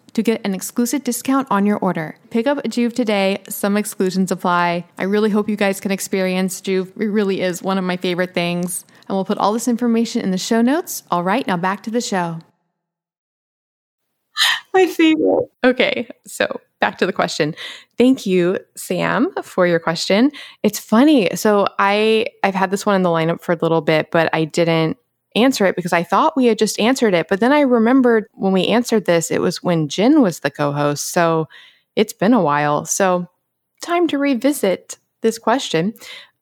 to get an exclusive discount on your order. Pick up Joovv today. Some exclusions apply. I really hope you guys can experience Joovv. It really is one of my favorite things. And we'll put all this information in the show notes. All right, now back to the show. My favorite. Okay, so back to the question. Thank you, Sam, for your question. It's funny. So I I've had this one in the lineup for a little bit, but I didn't answer it because I thought we had just answered it. But then I remembered when we answered this, it was when Jen was the co host. So it's been a while. So time to revisit this question.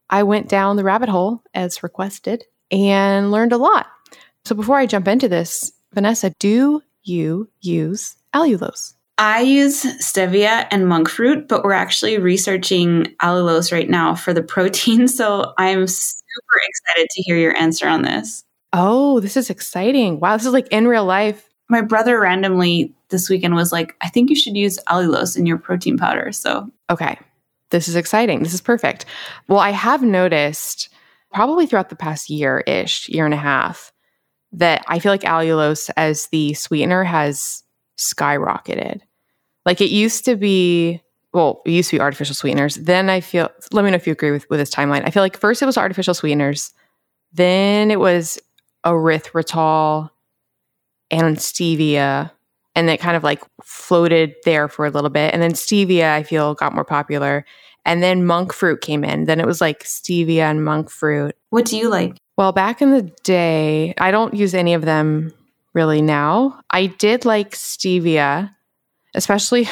I went down the rabbit hole as requested and learned a lot. So before I jump into this, Vanessa, do you use allulose? I use stevia and monk fruit, but we're actually researching allulose right now for the protein. So I'm super excited to hear your answer on this. Oh, this is exciting. Wow, this is like in real life. My brother randomly this weekend was like, I think you should use allulose in your protein powder. So, okay. This is exciting. This is perfect. Well, I have noticed probably throughout the past year ish, year and a half, that I feel like allulose as the sweetener has skyrocketed. Like it used to be, well, it used to be artificial sweeteners. Then I feel, let me know if you agree with, with this timeline. I feel like first it was artificial sweeteners, then it was erythritol and stevia. And it kind of like floated there for a little bit. And then stevia, I feel, got more popular. And then monk fruit came in. Then it was like stevia and monk fruit. What do you like? Well, back in the day, I don't use any of them really now. I did like stevia, especially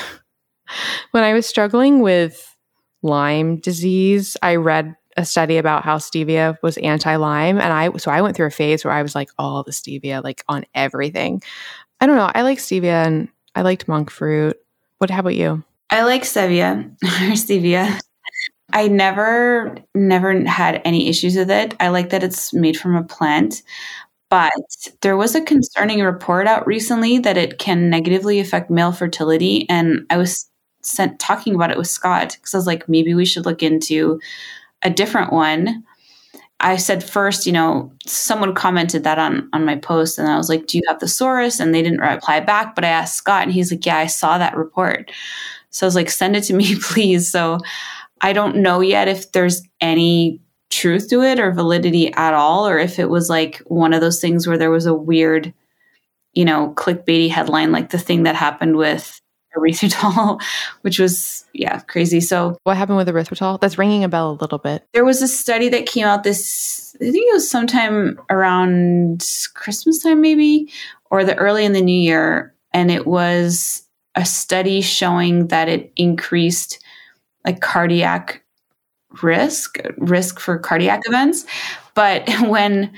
when I was struggling with Lyme disease. I read a study about how stevia was anti-Lyme and I so I went through a phase where I was like all the stevia like on everything. I don't know. I like stevia and I liked monk fruit. What how about you? I like stevia or stevia. I never never had any issues with it. I like that it's made from a plant. But there was a concerning report out recently that it can negatively affect male fertility. And I was sent talking about it with Scott because I was like, maybe we should look into a different one. I said first, you know, someone commented that on on my post, and I was like, "Do you have the source?" And they didn't reply back. But I asked Scott, and he's like, "Yeah, I saw that report." So I was like, "Send it to me, please." So I don't know yet if there's any truth to it or validity at all, or if it was like one of those things where there was a weird, you know, clickbaity headline, like the thing that happened with erythritol, which was, yeah, crazy. So, what happened with erythritol? That's ringing a bell a little bit. There was a study that came out this, I think it was sometime around Christmas time, maybe, or the early in the new year. And it was a study showing that it increased like cardiac risk, risk for cardiac events. But when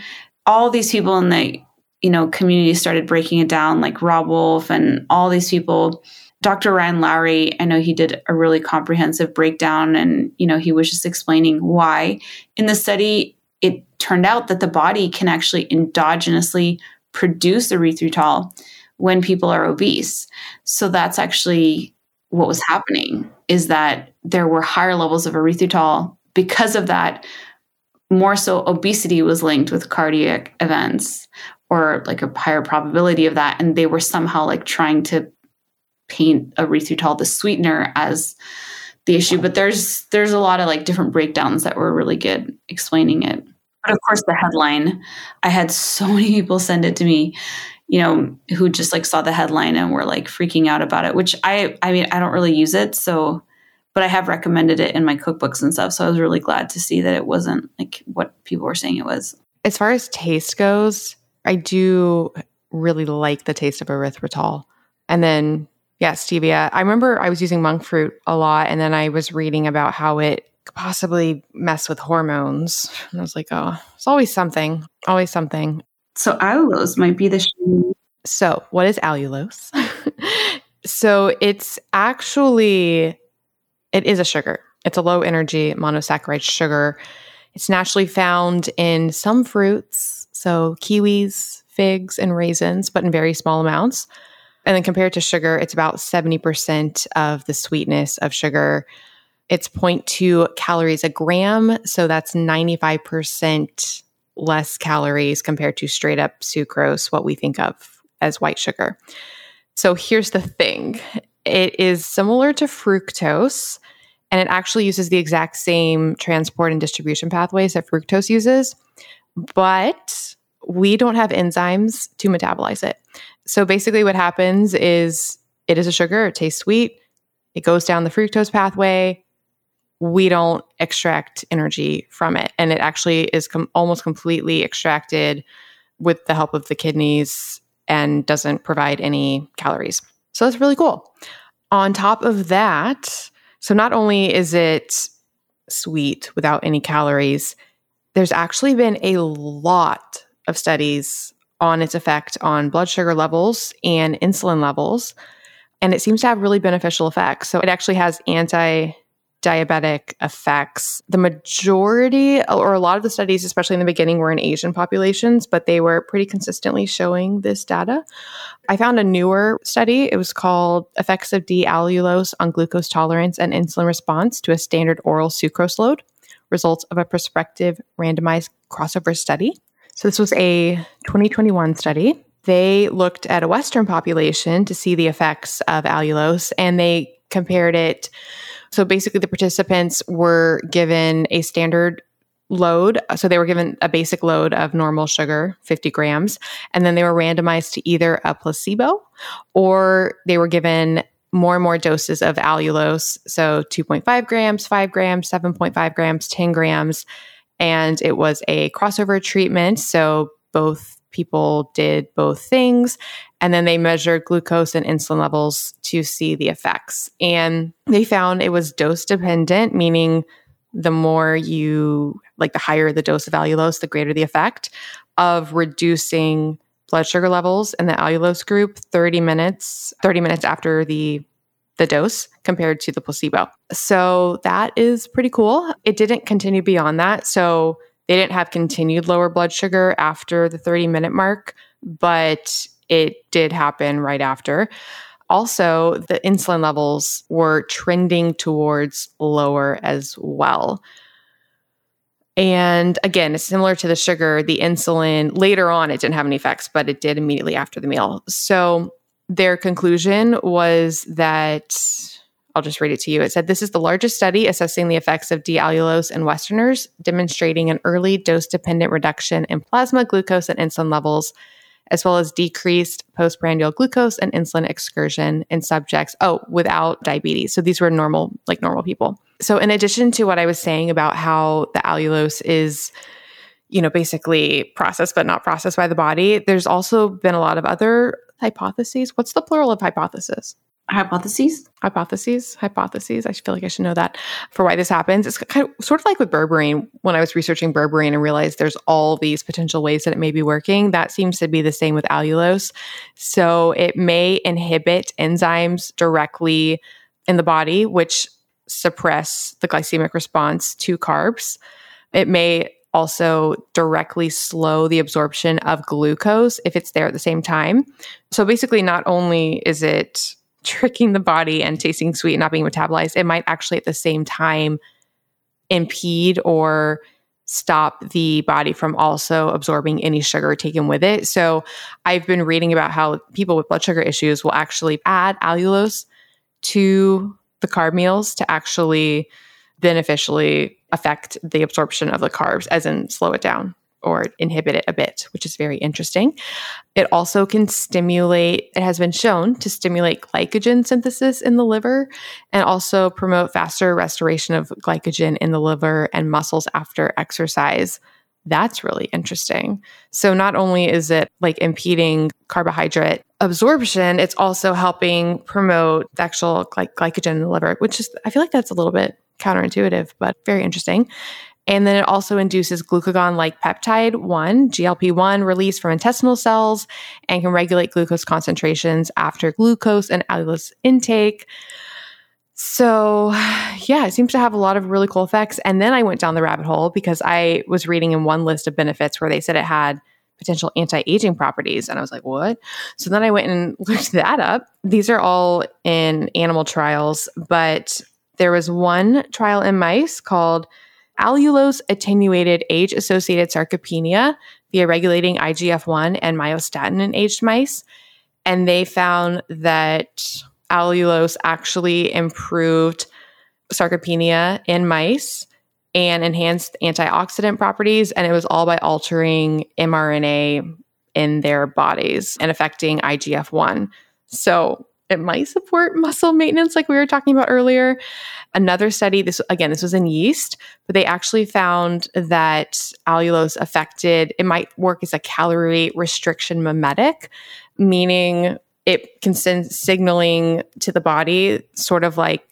all these people in the you know community started breaking it down, like Robb Wolf and all these people, Dr. Ryan Lowery, I know he did a really comprehensive breakdown, and you know he was just explaining why in the study it turned out that the body can actually endogenously produce erythritol when people are obese. So that's actually what was happening is that there were higher levels of erythritol because of that more so obesity was linked with cardiac events or like a higher probability of that and they were somehow like trying to paint erythritol the sweetener as the issue but there's there's a lot of like different breakdowns that were really good explaining it but of course the headline i had so many people send it to me you know who just like saw the headline and were like freaking out about it which i i mean i don't really use it so but I have recommended it in my cookbooks and stuff. So I was really glad to see that it wasn't like what people were saying it was. As far as taste goes, I do really like the taste of erythritol. And then, yeah, stevia. I remember I was using monk fruit a lot, and then I was reading about how it could possibly mess with hormones. And I was like, oh, it's always something, always something. So allulose might be the. Sh- so, what is allulose? so, it's actually it is a sugar. It's a low energy monosaccharide sugar. It's naturally found in some fruits, so kiwis, figs, and raisins, but in very small amounts. And then compared to sugar, it's about 70% of the sweetness of sugar. It's 0.2 calories a gram, so that's 95% less calories compared to straight up sucrose, what we think of as white sugar. So here's the thing it is similar to fructose, and it actually uses the exact same transport and distribution pathways that fructose uses, but we don't have enzymes to metabolize it. So basically, what happens is it is a sugar, it tastes sweet, it goes down the fructose pathway. We don't extract energy from it. And it actually is com- almost completely extracted with the help of the kidneys and doesn't provide any calories. So that's really cool. On top of that, so not only is it sweet without any calories, there's actually been a lot of studies on its effect on blood sugar levels and insulin levels. and it seems to have really beneficial effects. So it actually has anti diabetic effects. The majority, or a lot of the studies, especially in the beginning, were in Asian populations, but they were pretty consistently showing this data. I found a newer study. It was called Effects of D allulose on Glucose Tolerance and Insulin Response to a Standard Oral Sucrose Load, results of a prospective randomized crossover study. So, this was a 2021 study. They looked at a Western population to see the effects of allulose and they compared it so basically, the participants were given a standard load. So they were given a basic load of normal sugar, 50 grams, and then they were randomized to either a placebo or they were given more and more doses of allulose. So 2.5 grams, 5 grams, 7.5 grams, 10 grams. And it was a crossover treatment. So both people did both things. And then they measured glucose and insulin levels to see the effects. And they found it was dose dependent, meaning the more you, like the higher the dose of allulose, the greater the effect of reducing blood sugar levels in the allulose group 30 minutes, 30 minutes after the the dose compared to the placebo. So that is pretty cool. It didn't continue beyond that. So they didn't have continued lower blood sugar after the 30 minute mark, but it did happen right after. Also, the insulin levels were trending towards lower as well. And again, it's similar to the sugar, the insulin later on, it didn't have any effects, but it did immediately after the meal. So their conclusion was that I'll just read it to you. It said, This is the largest study assessing the effects of D allulose in Westerners, demonstrating an early dose dependent reduction in plasma glucose and insulin levels, as well as decreased postprandial glucose and insulin excursion in subjects, oh, without diabetes. So these were normal, like normal people. So, in addition to what I was saying about how the allulose is, you know, basically processed but not processed by the body, there's also been a lot of other hypotheses. What's the plural of hypothesis? hypotheses? Hypotheses? Hypotheses? I feel like i should know that for why this happens. It's kind of sort of like with berberine. When i was researching berberine and realized there's all these potential ways that it may be working that seems to be the same with allulose. So it may inhibit enzymes directly in the body which suppress the glycemic response to carbs. It may also directly slow the absorption of glucose if it's there at the same time. So basically, not only is it tricking the body and tasting sweet and not being metabolized, it might actually at the same time impede or stop the body from also absorbing any sugar taken with it. So I've been reading about how people with blood sugar issues will actually add allulose to the carb meals to actually beneficially affect the absorption of the carbs, as in slow it down or inhibit it a bit, which is very interesting. It also can stimulate, it has been shown to stimulate glycogen synthesis in the liver and also promote faster restoration of glycogen in the liver and muscles after exercise. That's really interesting. So, not only is it like impeding carbohydrate absorption, it's also helping promote the actual gly- glycogen in the liver, which is, I feel like that's a little bit counterintuitive, but very interesting. And then it also induces glucagon like peptide 1, GLP 1, release from intestinal cells and can regulate glucose concentrations after glucose and allulose intake. So, yeah, it seems to have a lot of really cool effects. And then I went down the rabbit hole because I was reading in one list of benefits where they said it had potential anti aging properties. And I was like, what? So then I went and looked that up. These are all in animal trials, but there was one trial in mice called allulose attenuated age associated sarcopenia via regulating IGF 1 and myostatin in aged mice. And they found that allulose actually improved sarcopenia in mice and enhanced antioxidant properties. And it was all by altering mRNA in their bodies and affecting IGF 1. So it might support muscle maintenance, like we were talking about earlier. Another study, this again, this was in yeast, but they actually found that allulose affected, it might work as a calorie restriction mimetic, meaning it can send signaling to the body, sort of like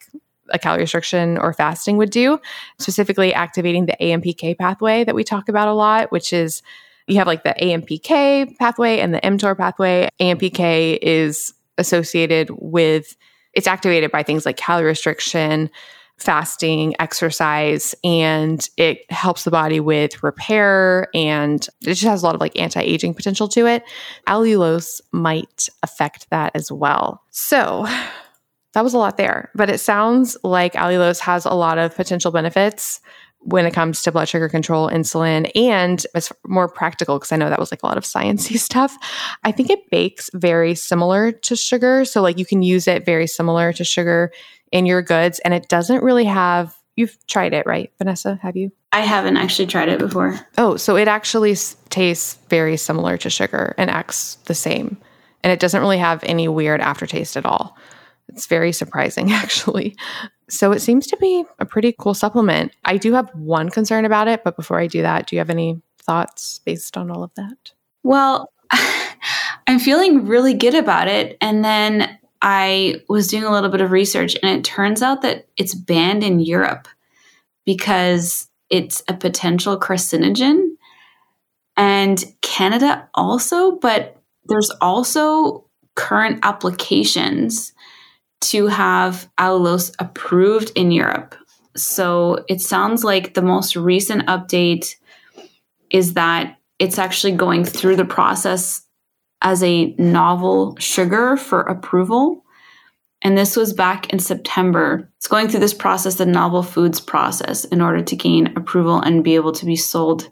a calorie restriction or fasting would do, specifically activating the AMPK pathway that we talk about a lot, which is you have like the AMPK pathway and the mTOR pathway. AMPK is associated with it's activated by things like calorie restriction, fasting, exercise, and it helps the body with repair and it just has a lot of like anti aging potential to it. Allulose might affect that as well. So, that was a lot there, but it sounds like allulose has a lot of potential benefits when it comes to blood sugar control, insulin, and it's more practical because I know that was like a lot of sciencey stuff. I think it bakes very similar to sugar, so like you can use it very similar to sugar in your goods, and it doesn't really have. You've tried it, right, Vanessa? Have you? I haven't actually tried it before. Oh, so it actually tastes very similar to sugar and acts the same, and it doesn't really have any weird aftertaste at all. It's very surprising, actually. So it seems to be a pretty cool supplement. I do have one concern about it, but before I do that, do you have any thoughts based on all of that? Well, I'm feeling really good about it. And then I was doing a little bit of research, and it turns out that it's banned in Europe because it's a potential carcinogen. And Canada also, but there's also current applications to have allulose approved in Europe. So it sounds like the most recent update is that it's actually going through the process as a novel sugar for approval. And this was back in September. It's going through this process, the novel foods process, in order to gain approval and be able to be sold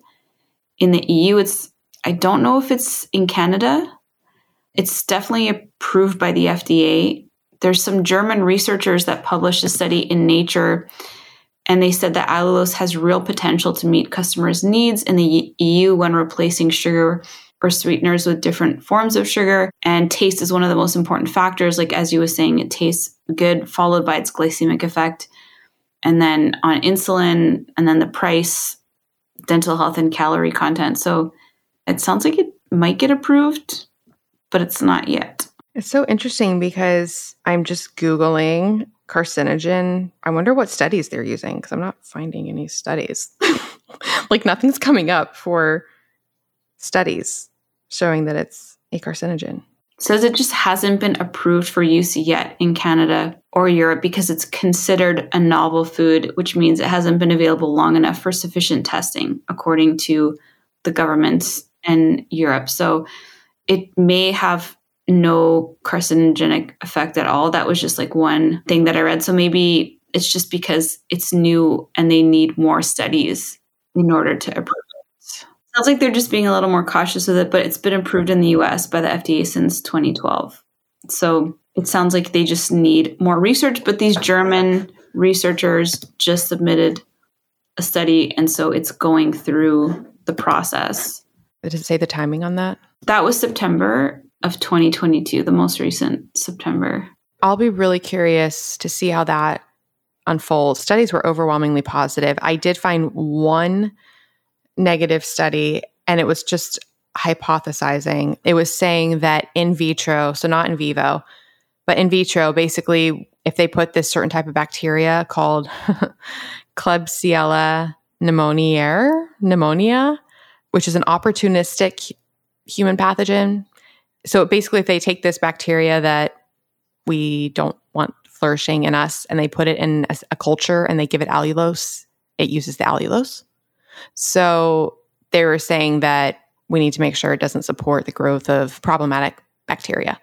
in the EU. It's I don't know if it's in Canada. It's definitely approved by the FDA there's some German researchers that published a study in Nature, and they said that allulose has real potential to meet customers' needs in the EU when replacing sugar or sweeteners with different forms of sugar. And taste is one of the most important factors. Like as you were saying, it tastes good, followed by its glycemic effect. And then on insulin, and then the price, dental health, and calorie content. So it sounds like it might get approved, but it's not yet. It's so interesting because I'm just Googling carcinogen. I wonder what studies they're using because I'm not finding any studies. like nothing's coming up for studies showing that it's a carcinogen. says it just hasn't been approved for use yet in Canada or Europe because it's considered a novel food, which means it hasn't been available long enough for sufficient testing, according to the governments in Europe. So it may have no carcinogenic effect at all. That was just like one thing that I read. So maybe it's just because it's new and they need more studies in order to approve it. Sounds like they're just being a little more cautious with it, but it's been approved in the US by the FDA since 2012. So it sounds like they just need more research, but these German researchers just submitted a study and so it's going through the process. Did it say the timing on that? That was September of 2022, the most recent September. I'll be really curious to see how that unfolds. Studies were overwhelmingly positive. I did find one negative study, and it was just hypothesizing. It was saying that in vitro, so not in vivo, but in vitro, basically, if they put this certain type of bacteria called Klebsiella pneumoniae, pneumonia, which is an opportunistic human pathogen, so basically, if they take this bacteria that we don't want flourishing in us and they put it in a, a culture and they give it allulose, it uses the allulose. So they were saying that we need to make sure it doesn't support the growth of problematic bacteria.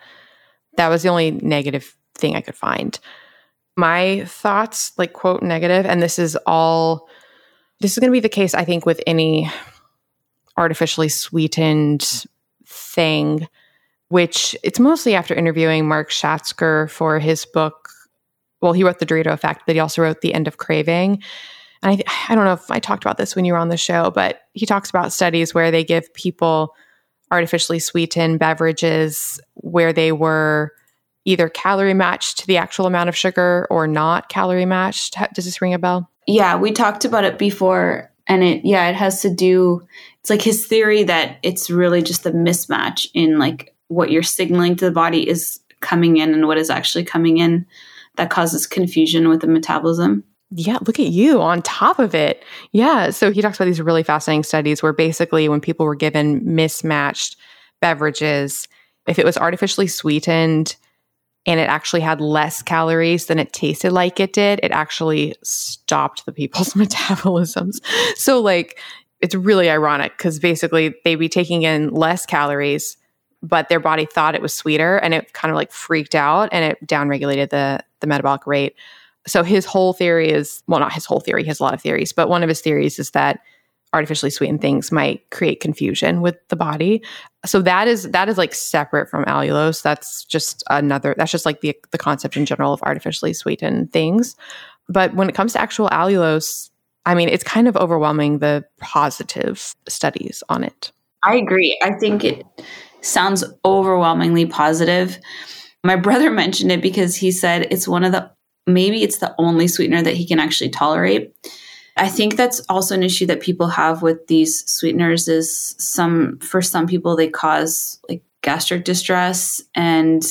That was the only negative thing I could find. My thoughts, like, quote, negative, and this is all, this is going to be the case, I think, with any artificially sweetened thing which it's mostly after interviewing Mark Schatzker for his book. Well, he wrote The Dorito Effect, but he also wrote The End of Craving. And I, I don't know if I talked about this when you were on the show, but he talks about studies where they give people artificially sweetened beverages where they were either calorie matched to the actual amount of sugar or not calorie matched. Does this ring a bell? Yeah, we talked about it before. And it, yeah, it has to do, it's like his theory that it's really just a mismatch in like what you're signaling to the body is coming in and what is actually coming in that causes confusion with the metabolism. Yeah, look at you on top of it. Yeah. So he talks about these really fascinating studies where basically when people were given mismatched beverages, if it was artificially sweetened, and it actually had less calories than it tasted like it did, it actually stopped the people's metabolisms. So, like, it's really ironic because basically they'd be taking in less calories, but their body thought it was sweeter and it kind of like freaked out and it downregulated the, the metabolic rate. So, his whole theory is well, not his whole theory, he has a lot of theories, but one of his theories is that artificially sweetened things might create confusion with the body. So that is that is like separate from allulose. That's just another that's just like the the concept in general of artificially sweetened things. But when it comes to actual allulose, I mean, it's kind of overwhelming the positive studies on it. I agree. I think it sounds overwhelmingly positive. My brother mentioned it because he said it's one of the maybe it's the only sweetener that he can actually tolerate. I think that's also an issue that people have with these sweeteners is some for some people they cause like gastric distress and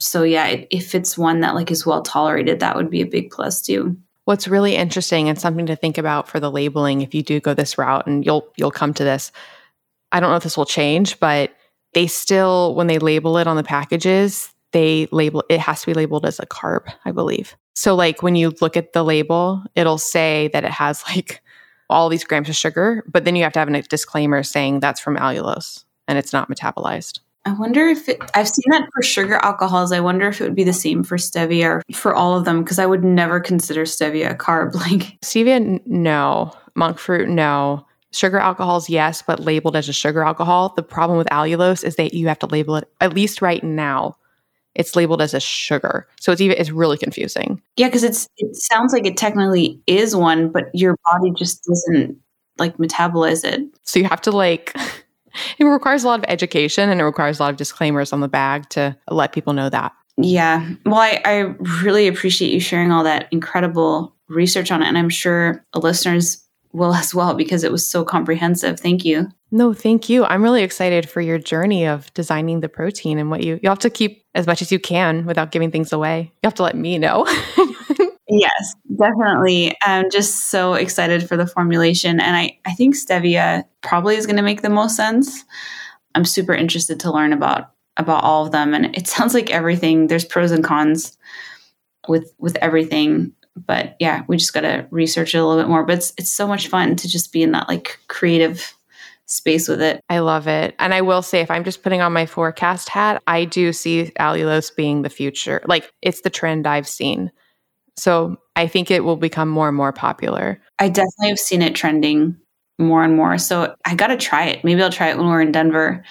so yeah, if it's one that like is well tolerated, that would be a big plus too. What's really interesting and something to think about for the labeling if you do go this route and you'll you'll come to this. I don't know if this will change, but they still when they label it on the packages, they label it has to be labeled as a carb, I believe. So, like when you look at the label, it'll say that it has like all these grams of sugar, but then you have to have a disclaimer saying that's from allulose and it's not metabolized. I wonder if it, I've seen that for sugar alcohols. I wonder if it would be the same for stevia or for all of them because I would never consider stevia a carb. Like stevia, no. Monk fruit, no. Sugar alcohols, yes, but labeled as a sugar alcohol. The problem with allulose is that you have to label it, at least right now, it's labeled as a sugar. So it's even it's really confusing. Yeah, because it's it sounds like it technically is one, but your body just doesn't like metabolize it. So you have to like it requires a lot of education and it requires a lot of disclaimers on the bag to let people know that. Yeah. Well, I, I really appreciate you sharing all that incredible research on it. And I'm sure a listeners will as well because it was so comprehensive. Thank you. No, thank you. I'm really excited for your journey of designing the protein and what you you have to keep as much as you can without giving things away. You have to let me know. yes, definitely. I'm just so excited for the formulation and I I think stevia probably is going to make the most sense. I'm super interested to learn about about all of them and it sounds like everything there's pros and cons with with everything but yeah, we just got to research it a little bit more. But it's it's so much fun to just be in that like creative space with it. I love it. And I will say, if I'm just putting on my forecast hat, I do see allulose being the future. Like it's the trend I've seen. So I think it will become more and more popular. I definitely have seen it trending more and more. So I got to try it. Maybe I'll try it when we're in Denver.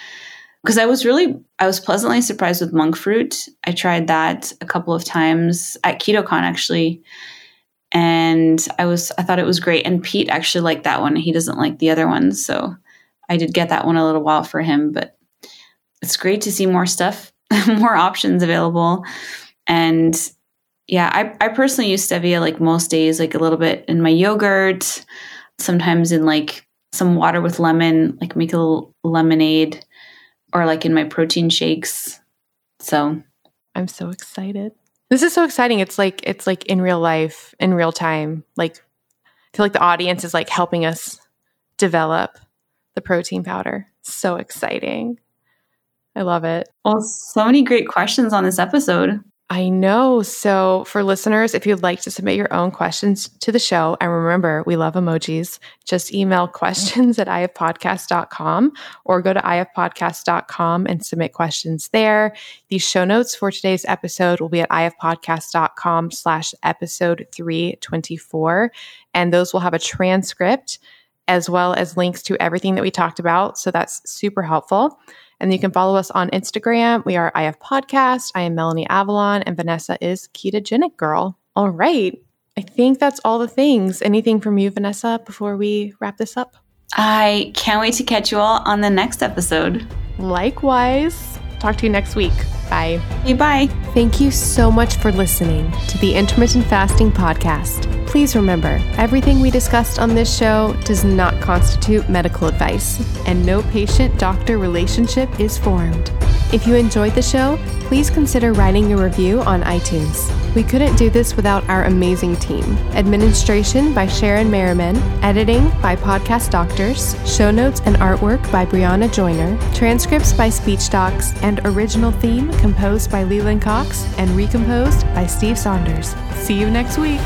Because I was really, I was pleasantly surprised with monk fruit. I tried that a couple of times at KetoCon actually and I was I thought it was great. And Pete actually liked that one. He doesn't like the other ones, so I did get that one a little while for him. But it's great to see more stuff, more options available, and yeah, I I personally use stevia like most days, like a little bit in my yogurt, sometimes in like some water with lemon, like make a little lemonade, or like in my protein shakes. So I'm so excited. This is so exciting. It's like it's like in real life, in real time. Like I feel like the audience is like helping us develop the protein powder. So exciting. I love it. Well, so many great questions on this episode. I know. So, for listeners, if you'd like to submit your own questions to the show, and remember, we love emojis, just email questions at ifpodcast.com or go to ifpodcast.com and submit questions there. The show notes for today's episode will be at ifpodcast.com slash episode 324. And those will have a transcript as well as links to everything that we talked about. So, that's super helpful. And you can follow us on Instagram. We are IF Podcast. I am Melanie Avalon, and Vanessa is Ketogenic Girl. All right. I think that's all the things. Anything from you, Vanessa, before we wrap this up? I can't wait to catch you all on the next episode. Likewise. Talk to you next week. Bye. Hey, bye. Thank you so much for listening to the Intermittent Fasting Podcast. Please remember, everything we discussed on this show does not constitute medical advice, and no patient doctor relationship is formed. If you enjoyed the show, please consider writing a review on iTunes. We couldn't do this without our amazing team. Administration by Sharon Merriman, editing by Podcast Doctors, show notes and artwork by Brianna Joyner, transcripts by Speech Docs, and original theme composed by Leland Cox and recomposed by Steve Saunders. See you next week.